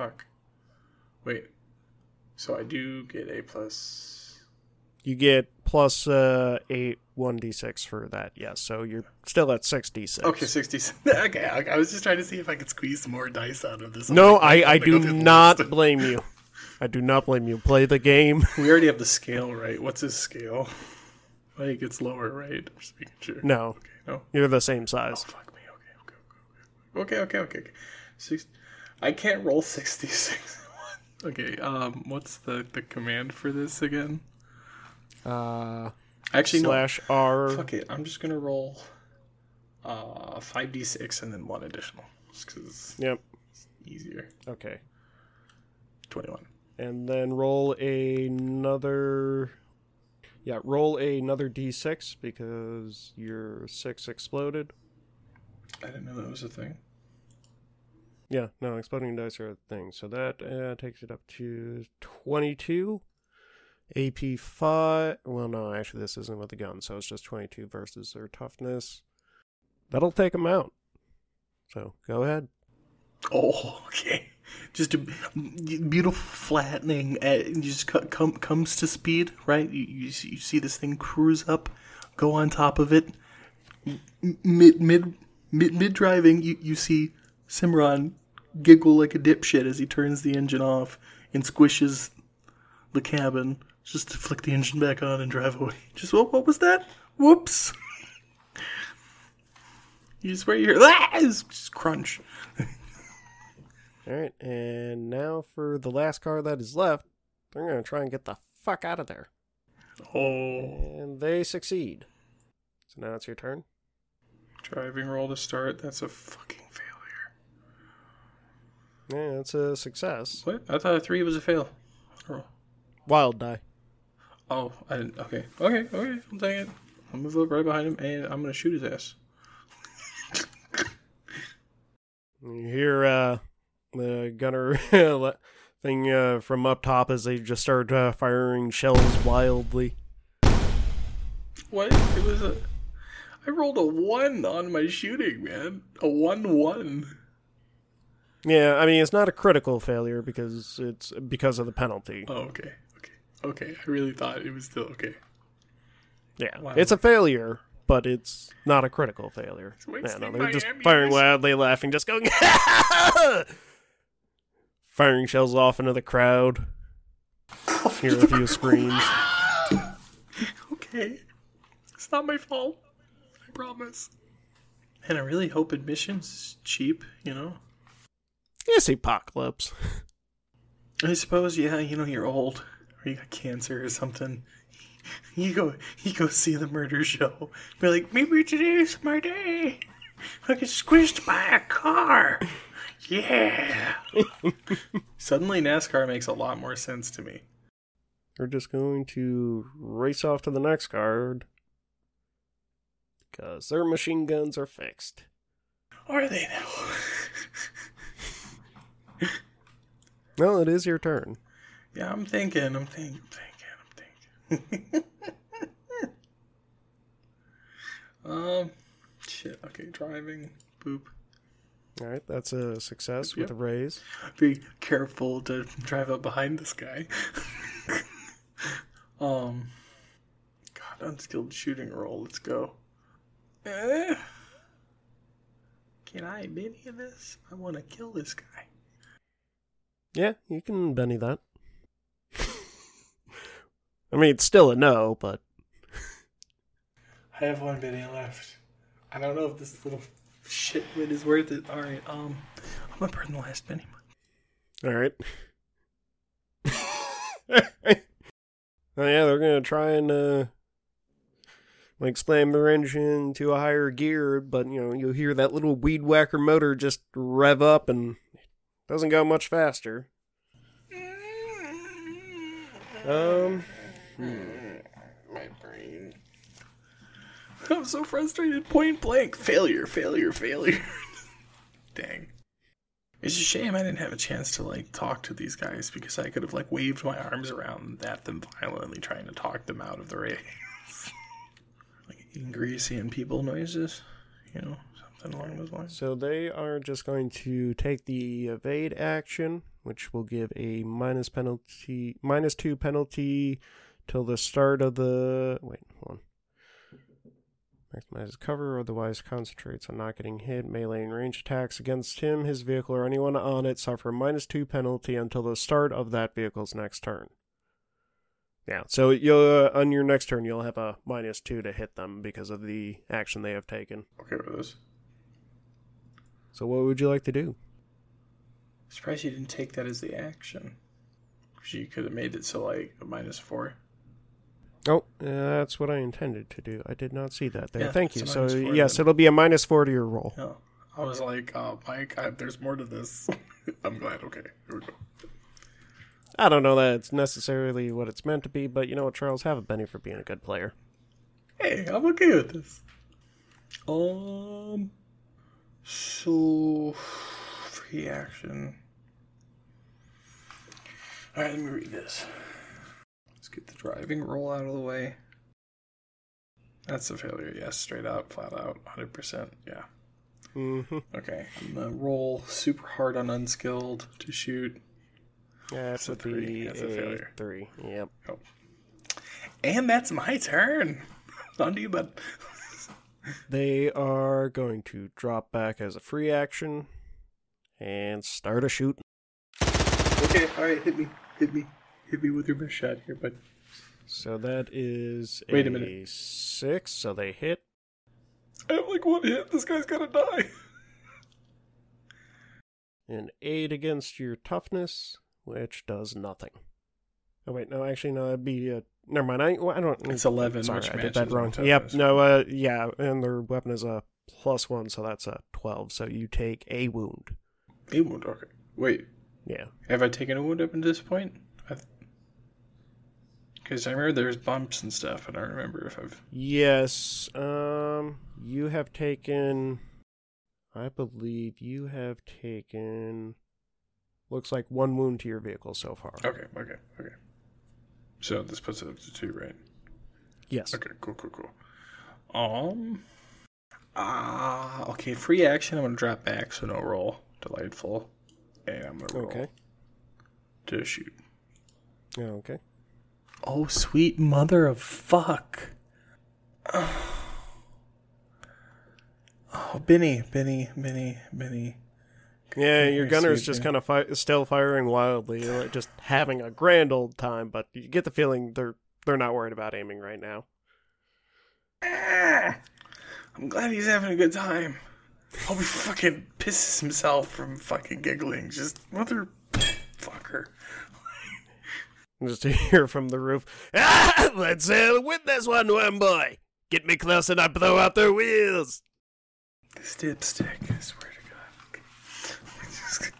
fuck. Wait. So I do get a plus. You get plus uh, 8 1d6 for that, yes. So you're still at 6d6. Okay, 60. Okay, I I was just trying to see if I could squeeze more dice out of this. No, I'm I, I do go through the not blame you. I do not blame you. Play the game. We already have the scale, right? What's his scale? Like, it's lower, right? I'm just making sure. No, Okay, no. you're the same size. Oh, Fuck me. Okay, okay, okay, okay, okay, okay. okay. Six. I can't roll sixty-six. okay. Um, what's the the command for this again? Uh, Actually, slash R. Fuck it. I'm just gonna roll. Uh, five d six and then one additional, just because it's Yep. easier. Okay. Twenty-one. And then roll another. Yeah, roll another d6 because your 6 exploded. I didn't know that was a thing. Yeah, no, exploding dice are a thing. So that uh, takes it up to 22. AP 5. Well, no, actually, this isn't with the gun, so it's just 22 versus their toughness. That'll take them out. So go ahead. Oh, okay. Just a beautiful flattening. Uh, just co- come comes to speed, right? You, you see- you see this thing cruise up, go on top of it. Mid mid mid mid driving, you you see Cimarron giggle like a dipshit as he turns the engine off and squishes the cabin just to flick the engine back on and drive away. Just what what was that? Whoops. You swear you hear ah! It's just crunch. All right, and now for the last car that is left, they're going to try and get the fuck out of there. Oh. And they succeed. So now it's your turn. Driving roll to start. That's a fucking failure. Yeah, it's a success. What? I thought a three was a fail. Oh, Wild die. Oh, I didn't. Okay, okay, okay. I'm taking it. I'll move up right behind him, and I'm gonna shoot his ass. You hear uh, the gunner thing uh, from up top as they just start uh, firing shells wildly. What? It was a. I rolled a one on my shooting, man. A one-one. Yeah, I mean it's not a critical failure because it's because of the penalty. Oh, okay, okay, okay. I really thought it was still okay. Yeah, Wow. it's a failure, but it's not a critical failure. So Yeah, no, they're just firing wildly, laughing, just going, firing shells off into the crowd. Hear a few screams. Okay, it's not my fault. I promise. And I really hope admission's is cheap. You know. It's apocalypse. I suppose, yeah, you know, you're old, or you got cancer or something. You go, you go see the murder show. Be like, maybe today's my day. I get squished by a car. Yeah. Suddenly, NASCAR makes a lot more sense to me. We're just going to race off to the next card because their machine guns are fixed. Are they now? Well, it is your turn. yeah, I'm thinking. I'm thinking. I'm thinking. I'm thinking. um, shit. Okay, driving. Boop. All right, that's a success with Yep. a raise. be careful to drive up behind this guy. um, God, unskilled shooting roll. Let's go. Eh. Can I be any of this? I want to kill this guy. Yeah, you can Benny that. I mean, it's still a no, but I have one Benny left. I don't know if this little shit wit is worth it. All right, um, I'm gonna burn the last Benny. all right. oh yeah, they're gonna try and uh, like slam their engine to a higher gear, but you know you'll hear that little weed whacker motor just rev up and doesn't go much faster. Um, My brain. I'm so frustrated. Point blank. Failure, failure, failure. Dang. It's a shame I didn't have a chance to like talk to these guys because I could have like waved my arms around at them violently trying to talk them out of the race. like greasy and people noises, you know, Something along those lines. So they are just going to take the evade action, which will give a minus penalty, minus two penalty till the start of the. Wait, hold on. Maximizes cover, otherwise concentrates on not getting hit. Melee and range attacks against him, his vehicle, or anyone on it suffer minus two penalty until the start of that vehicle's next turn. Yeah, so you'll uh, on your next turn you'll have a minus two to hit them because of the action they have taken. Okay with this. So what would you like to do? Surprised you didn't take that as the action. 'Cause you could have made it so like a minus four. Oh, uh, that's what I intended to do. I did not see that there. Yeah, Thank you. So yes, then. it'll be a minus four to your roll. Yeah. I was like, oh, Mike, I, there's more to this. I'm glad. Okay, here we go. I don't know that it's necessarily what it's meant to be, but you know what, Charles, have a Benny for being a good player. Hey, I'm okay with this. Um, so free action. All right, let me read this. Let's get the driving roll out of the way. That's a failure. Yes, straight out, flat out, hundred percent. Yeah. Mm-hmm. Okay, I'm gonna roll super hard on unskilled to shoot, Yeah, That's a a three. three. That's a failure. Three. Yep. Oh. and that's my turn. On to you, bud. They are going to drop back as a free action and start a shoot. Okay, all right, hit me, hit me, hit me with your best shot here, bud. So that is Wait a minute. six. So they hit. I have like one hit. This guy's gonna die. An eight against your toughness, which does nothing. Oh wait, no, actually no, that'd be uh, never mind. I, well, I don't. It's eleven, Sorry, I did that wrong. toughness. Yep, no, uh, yeah, and their weapon is a plus one, so that's a twelve. So you take a wound. A wound. Okay. Wait, Yeah, have I taken a wound up to this point? Because I remember there's bumps and stuff, and I don't remember if I've. yes. Um, you have taken. I believe you have taken. Looks like one wound to your vehicle so far. Okay, okay, okay. So this puts it up to two, right? Yes. Okay, cool, cool, cool. Um. Ah, okay. Free action. I'm gonna drop back, so no roll. Delightful. And I'm gonna roll Okay. to shoot. Yeah, okay. Oh, sweet mother of fuck. Oh, Benny, Benny, Benny, Benny. Yeah, your gunner's just kind of fi- still firing wildly, like just having a grand old time. But you get the feeling they're they're not worried about aiming right now. Ah, I'm glad he's having a good time. Hope he fucking pisses himself from fucking giggling. Just motherfucker. Just to hear from the roof, ah, let's uh, win this one, one boy. Get me close and I blow out their wheels. This dipstick, I swear to God.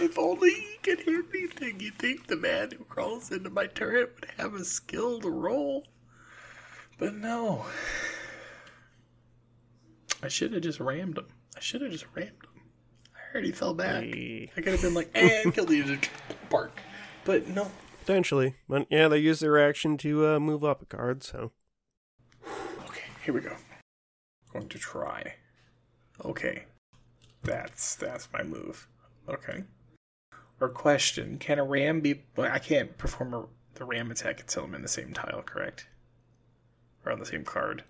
If only he could hit anything, you think the man who crawls into my turret would have a skill to roll. But no. I should have just rammed him. I should have just rammed him. I heard he fell back. Hey. I could have been like, and killed the other bark. But no. Potentially, but yeah, they use their action to uh, move up a card. So Okay, here we go. Going to try. Okay. That's that's my move. Okay. Or question: Can a ram be? Well, I can't perform a, the ram attack until I'm in the same tile, correct? Or on the same card.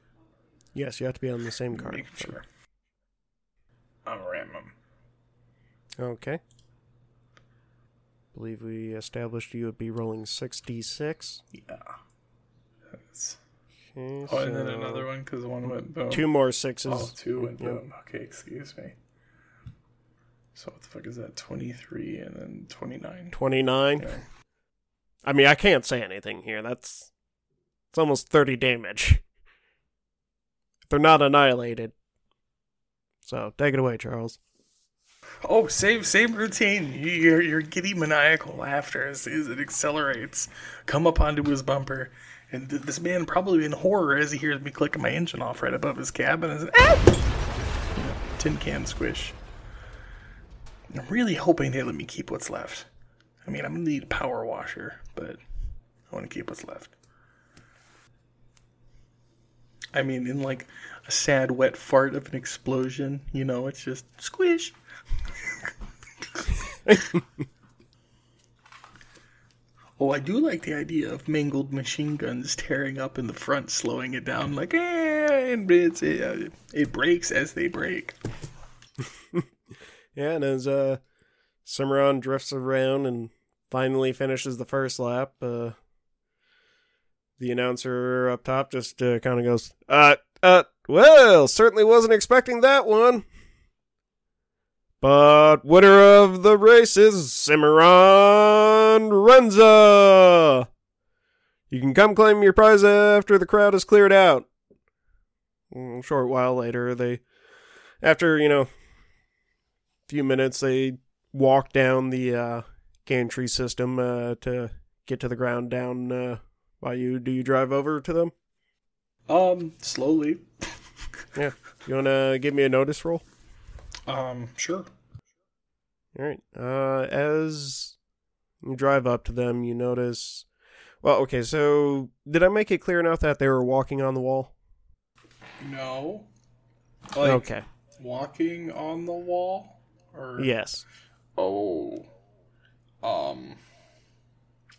yes, you have to be on the same card. Making sure. I'll ram him. Okay. Believe we established you would be rolling six d six. Yeah. That's... Okay, Oh, and then another one because one went boom. Two more sixes. Oh, two went Yep. boom. Okay, excuse me. So what the fuck is that? Twenty three and then twenty nine. 29. Yeah. I mean, I can't say anything here. That's it's almost 30 damage. They're not annihilated. So, take it away, Charles. Oh, same same routine. Your your giddy maniacal laughter as, as it accelerates, come up onto his bumper, and th- this man probably in horror as he hears me clicking my engine off right above his cabin. Is ah! tin can squish. I'm really hoping they let me keep what's left. I mean, I'm gonna need a power washer, but I want to keep what's left. I mean, in like a sad, wet fart of an explosion, you know, it's just squish. oh, I do like the idea of mangled machine guns tearing up in the front, slowing it down, like, eh, and it, it breaks as they break. Yeah, and as uh, Cimarron drifts around and finally finishes the first lap, uh, the announcer up top just uh, kind of goes, uh, uh, well, certainly wasn't expecting that one. But winner of the race is Cimarron Renza. You can come claim your prize after the crowd is cleared out. A short while later, they, after, you know, few minutes, they walk down the uh, gantry system uh, to get to the ground down. Uh, while you do you drive over to them? Um, slowly. Yeah. You want to give me a notice roll? Um, sure. All right. Uh, as you drive up to them, you notice. Well, okay. So, did I make it clear enough that they were walking on the wall? No. Like, okay. walking on the wall? Or Yes. Oh. Um.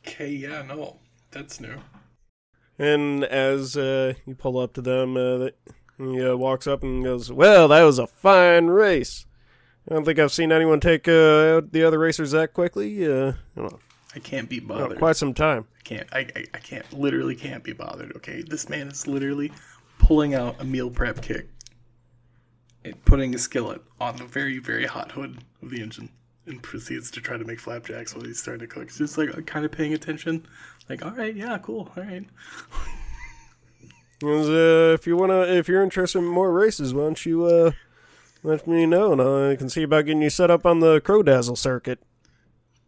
Okay, yeah, no. That's new. And as uh, you pull up to them, uh, he uh, walks up and goes, "Well, that was a fine race. I don't think I've seen anyone take uh, out the other racers that quickly. Uh, you know, I can't be uh, bothered. quite some time." I can't. I, I, I can't. Literally can't be bothered. Okay, this man is literally pulling out a meal prep kick putting a skillet on the very very hot hood of the engine and proceeds to try to make flapjacks while he's starting to cook. It's just like kind of paying attention. Like, all right, yeah, cool, all right. Uh, if you wanna, if you're interested in more races, why don't you uh, let me know, and I can see about getting you set up on the Crow Dazzle circuit.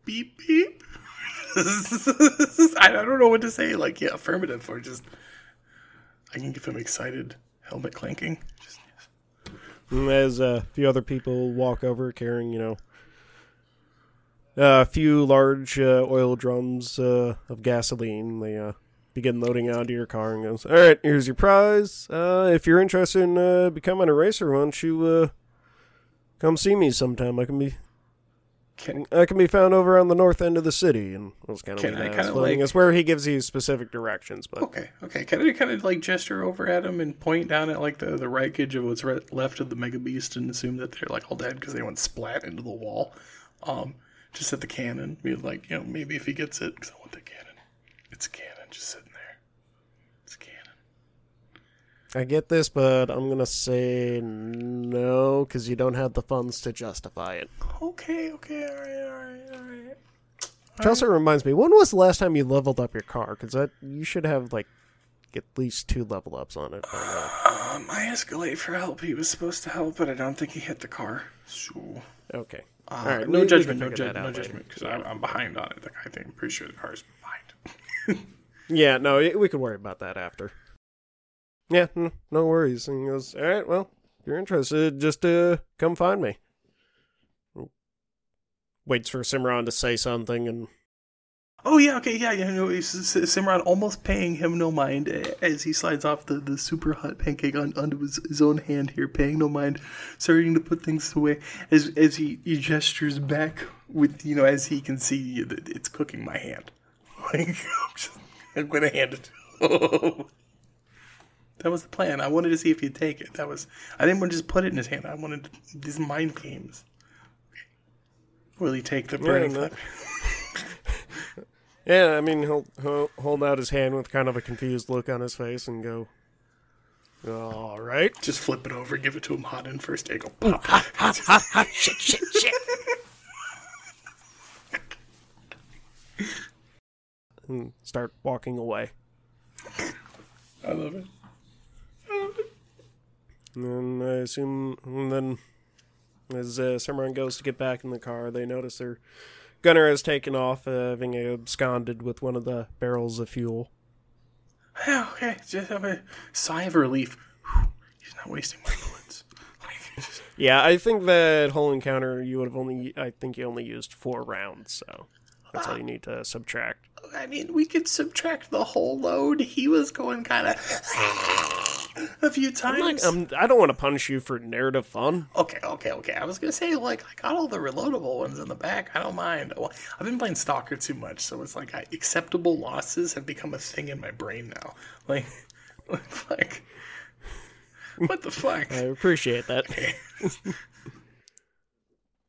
Beep beep. I don't know what to say. Like, yeah, affirmative or just. I can give him excited helmet clanking. Just As uh, a few other people walk over carrying, you know, a few large uh, oil drums uh, of gasoline, they uh, begin loading onto your car and goes, "All right, here's your prize. Uh, if you're interested in uh, becoming a racer, why don't you uh, come see me sometime? I can be." Can, I can be found over on the north end of the city, and was kind of Can I kinda like- It's where he gives you specific directions, but Okay, okay. Can I kind of like gesture over at him and point down at like the the wreckage of what's re- left of the Mega Beast and assume that they're like all dead because they went splat into the wall? Um, just at the cannon, be like, you know, maybe if he gets it, because I want the cannon. It's a cannon just sitting there. It's a cannon. I get this, but I'm gonna say no because you don't have the funds to justify it. Okay, okay, all right, all right, all right. Which also reminds me, when was the last time you leveled up your car? Because that you should have like at least two level ups on it. by now. Um, I escalate for help. He was supposed to help, but I don't think he hit the car. So, Okay. uh, All right. no judgment, no, ju- no judgment, because I'm, I'm behind on it. Like, I think I'm pretty sure the car's behind. Yeah. No, we can worry about that after. Yeah. No worries. And he goes, "All right. Well, if you're interested, just uh, come find me." Waits for Cimarron to say something, and Oh yeah, okay, yeah, yeah. No, Cimarron almost paying him no mind eh, as he slides off the, the super hot pancake on, onto his, his own hand here, paying no mind, starting to put things away as as he, he gestures back with you know as he can see that it's cooking my hand. Like I'm, just, I'm gonna hand it. to him. That was the plan. I wanted to see if he'd take it. That was I didn't want to just put it in his hand. I wanted these mind games. Will he take the burning flap? yeah, I mean he'll, he'll hold out his hand with kind of a confused look on his face and go, "All right." Just flip it over, give it to him hot in first take. Go pop. shit, shit, shit. and start walking away. I love it. And I assume, and then as uh, Cimarron goes to get back in the car, they notice their gunner has taken off, uh, having absconded with one of the barrels of fuel. Okay. Just have a sigh of relief. Whew, He's not wasting my bullets. Yeah, I think that whole encounter you would have only, I think you only used four rounds, so that's all you need to subtract. I mean, we could subtract the whole load. He was going kind of. A few I'm times. not, I'm, I don't want to punish you for narrative fun. Okay, okay, okay. I was gonna say like I got all the reloadable ones in the back. I don't mind. Well, I've been playing Stalker too much, so it's like I, acceptable losses have become a thing in my brain now. Like, like, what the fuck? I appreciate that.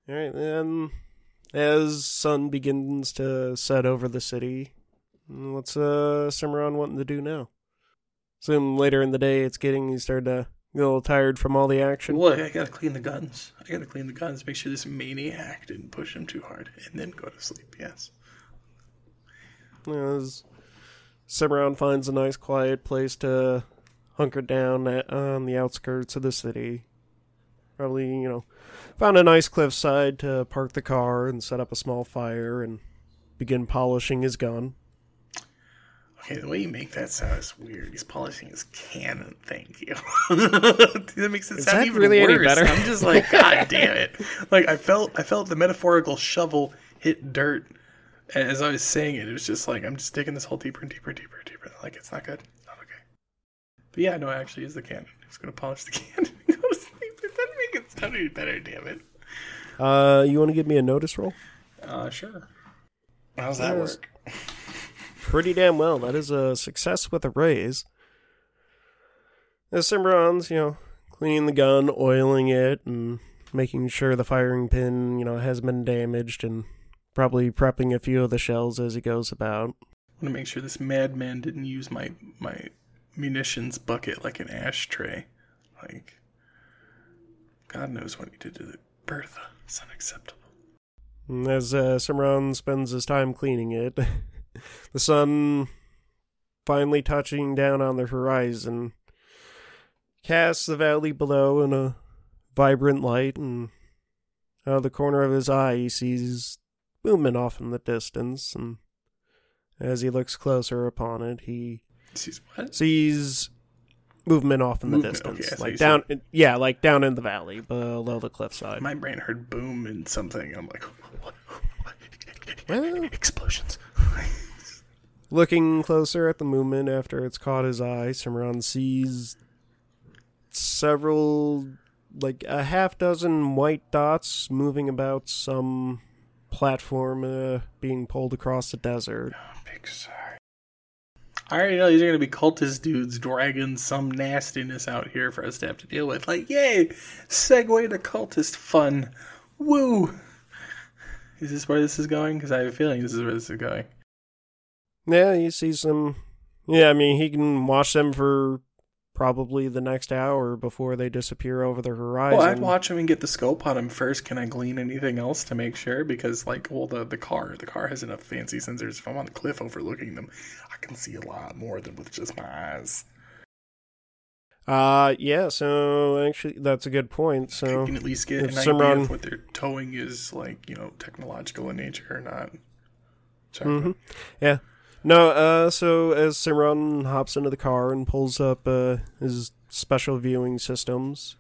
All right, then, as sun begins to set over the city, what's uh Cimarron wanting to do now? Soon later in the day, it's getting you start to get a little tired from all the action. Well, I gotta clean the guns. I gotta clean the guns. Make sure this maniac didn't push him too hard, and then go to sleep. Yes. As Cimarron finds a nice quiet place to hunker down at, on the outskirts of the city. Probably, you know, found a nice cliffside to park the car and set up a small fire and begin polishing his gun. Okay, the way you make that sound is weird. He's polishing his cannon. Thank you. that makes it sound even really any worse. better? I'm just like, God damn it! Like I felt, I felt the metaphorical shovel hit dirt and as I was saying it. It was just like I'm just digging this hole deeper and deeper and deeper and deeper. Like it's not good. It's not okay. But yeah, no, it actually is the cannon. He's gonna polish the cannon and go to sleep. It doesn't make it sound any better. Damn it. Uh, you want to give me a notice roll? Uh, sure. How's that Yes. work? Pretty damn well. That is a success with a raise. As Cimarron's, you know, cleaning the gun, oiling it, and making sure the firing pin, you know, has been damaged, and probably prepping a few of the shells as he goes about. I want to make sure this madman didn't use my my munitions bucket like an ashtray. Like, God knows what he did to the Bertha. It's unacceptable. And as uh, Cimarron spends his time cleaning it, the sun finally touching down on the horizon casts the valley below in a vibrant light, and out of the corner of his eye, he sees movement off in the distance. And as he looks closer upon it, he Sees what? sees movement off in the Movement, distance, thought like down, yeah, like down in the valley below the cliffside. My brain heard boom and something. I'm like, what? Well- explosions. Looking closer at the movement after it's caught his eye, Cimarron sees several, like a half dozen white dots moving about some platform uh, being pulled across the desert. Big sorry. I already know these are gonna be cultist dudes dragging some nastiness out here for us to have to deal with. Like, yay! Segue to cultist fun. Woo! Is this where this is going? Because I have a feeling this is where this is going. Yeah, he sees them. Yeah, I mean, he can watch them for probably the next hour before they disappear over the horizon. Well, I'd watch him and get the scope on him first. Can I glean anything else to make sure? Because, like, well, the the car, the car has enough fancy sensors. If I'm on the cliff overlooking them, I can see a lot more than with just my eyes. Uh, yeah. So actually, that's a good point. You So can at least get an idea Cimarron- of what they're towing is like, you know, technological in nature or not. Mhm. Yeah. No, uh, so as Cimarron hops into the car and pulls up uh, his special viewing systems,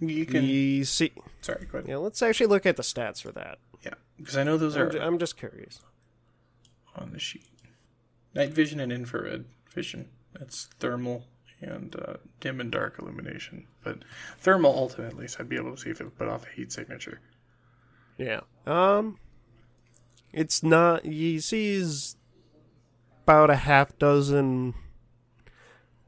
you can. we see. Sorry, go ahead. Yeah, let's actually look at the stats for that. Yeah, because I know those I'm, are ju- I'm just curious. on the sheet. Night vision and infrared vision. That's thermal and uh, dim and dark illumination. But thermal ultimately, so I'd be able to see if it put off a heat signature. Yeah. Um, it's not. He sees about a half dozen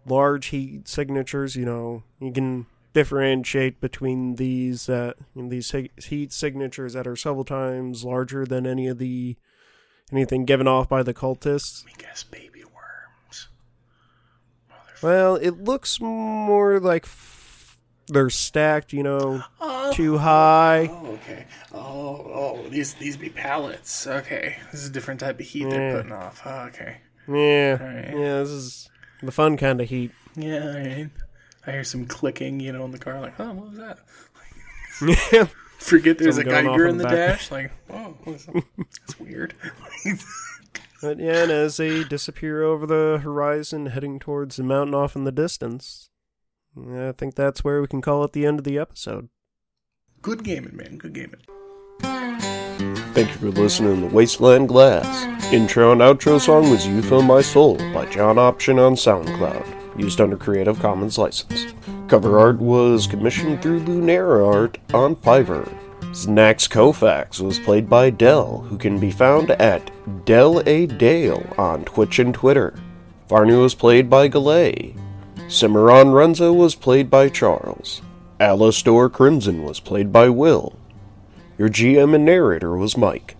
large heat signatures. You know, you can differentiate between these uh, these heat signatures that are several times larger than any of the anything given off by the cultists. Let me guess, baby worms. Well, it looks more like f- they're stacked. You know, Oh, too high. oh, okay. Oh, oh, these these be pallets. Okay, this is a different type of heat Yeah. they're putting off. Oh, okay. Yeah, Alright. yeah. This is the fun kind of heat. Yeah, right. I hear some clicking, you know, in the car. Like, oh, what was that? Yeah. Forget there's Something a Geiger in the the dash. Like, oh, what is that? that's weird. But yeah, and as they disappear over the horizon, heading towards the mountain off in the distance, I think that's where we can call it the end of the episode. Good gaming, man. Good gaming. Thank you for listening to Wasteland Glass. Intro and outro song was You Fill My Soul by John Option on SoundCloud. used under Creative Commons license. Cover art was commissioned through Lunera Art on Fiverr. Znax Kofax was played by Del, who can be found at Del A Dale on Twitch and Twitter. Varnu was played by Galeigh. Cimarron Renza was played by Charles. Alastor Crimzon was played by Will. Your GM and narrator was Mike.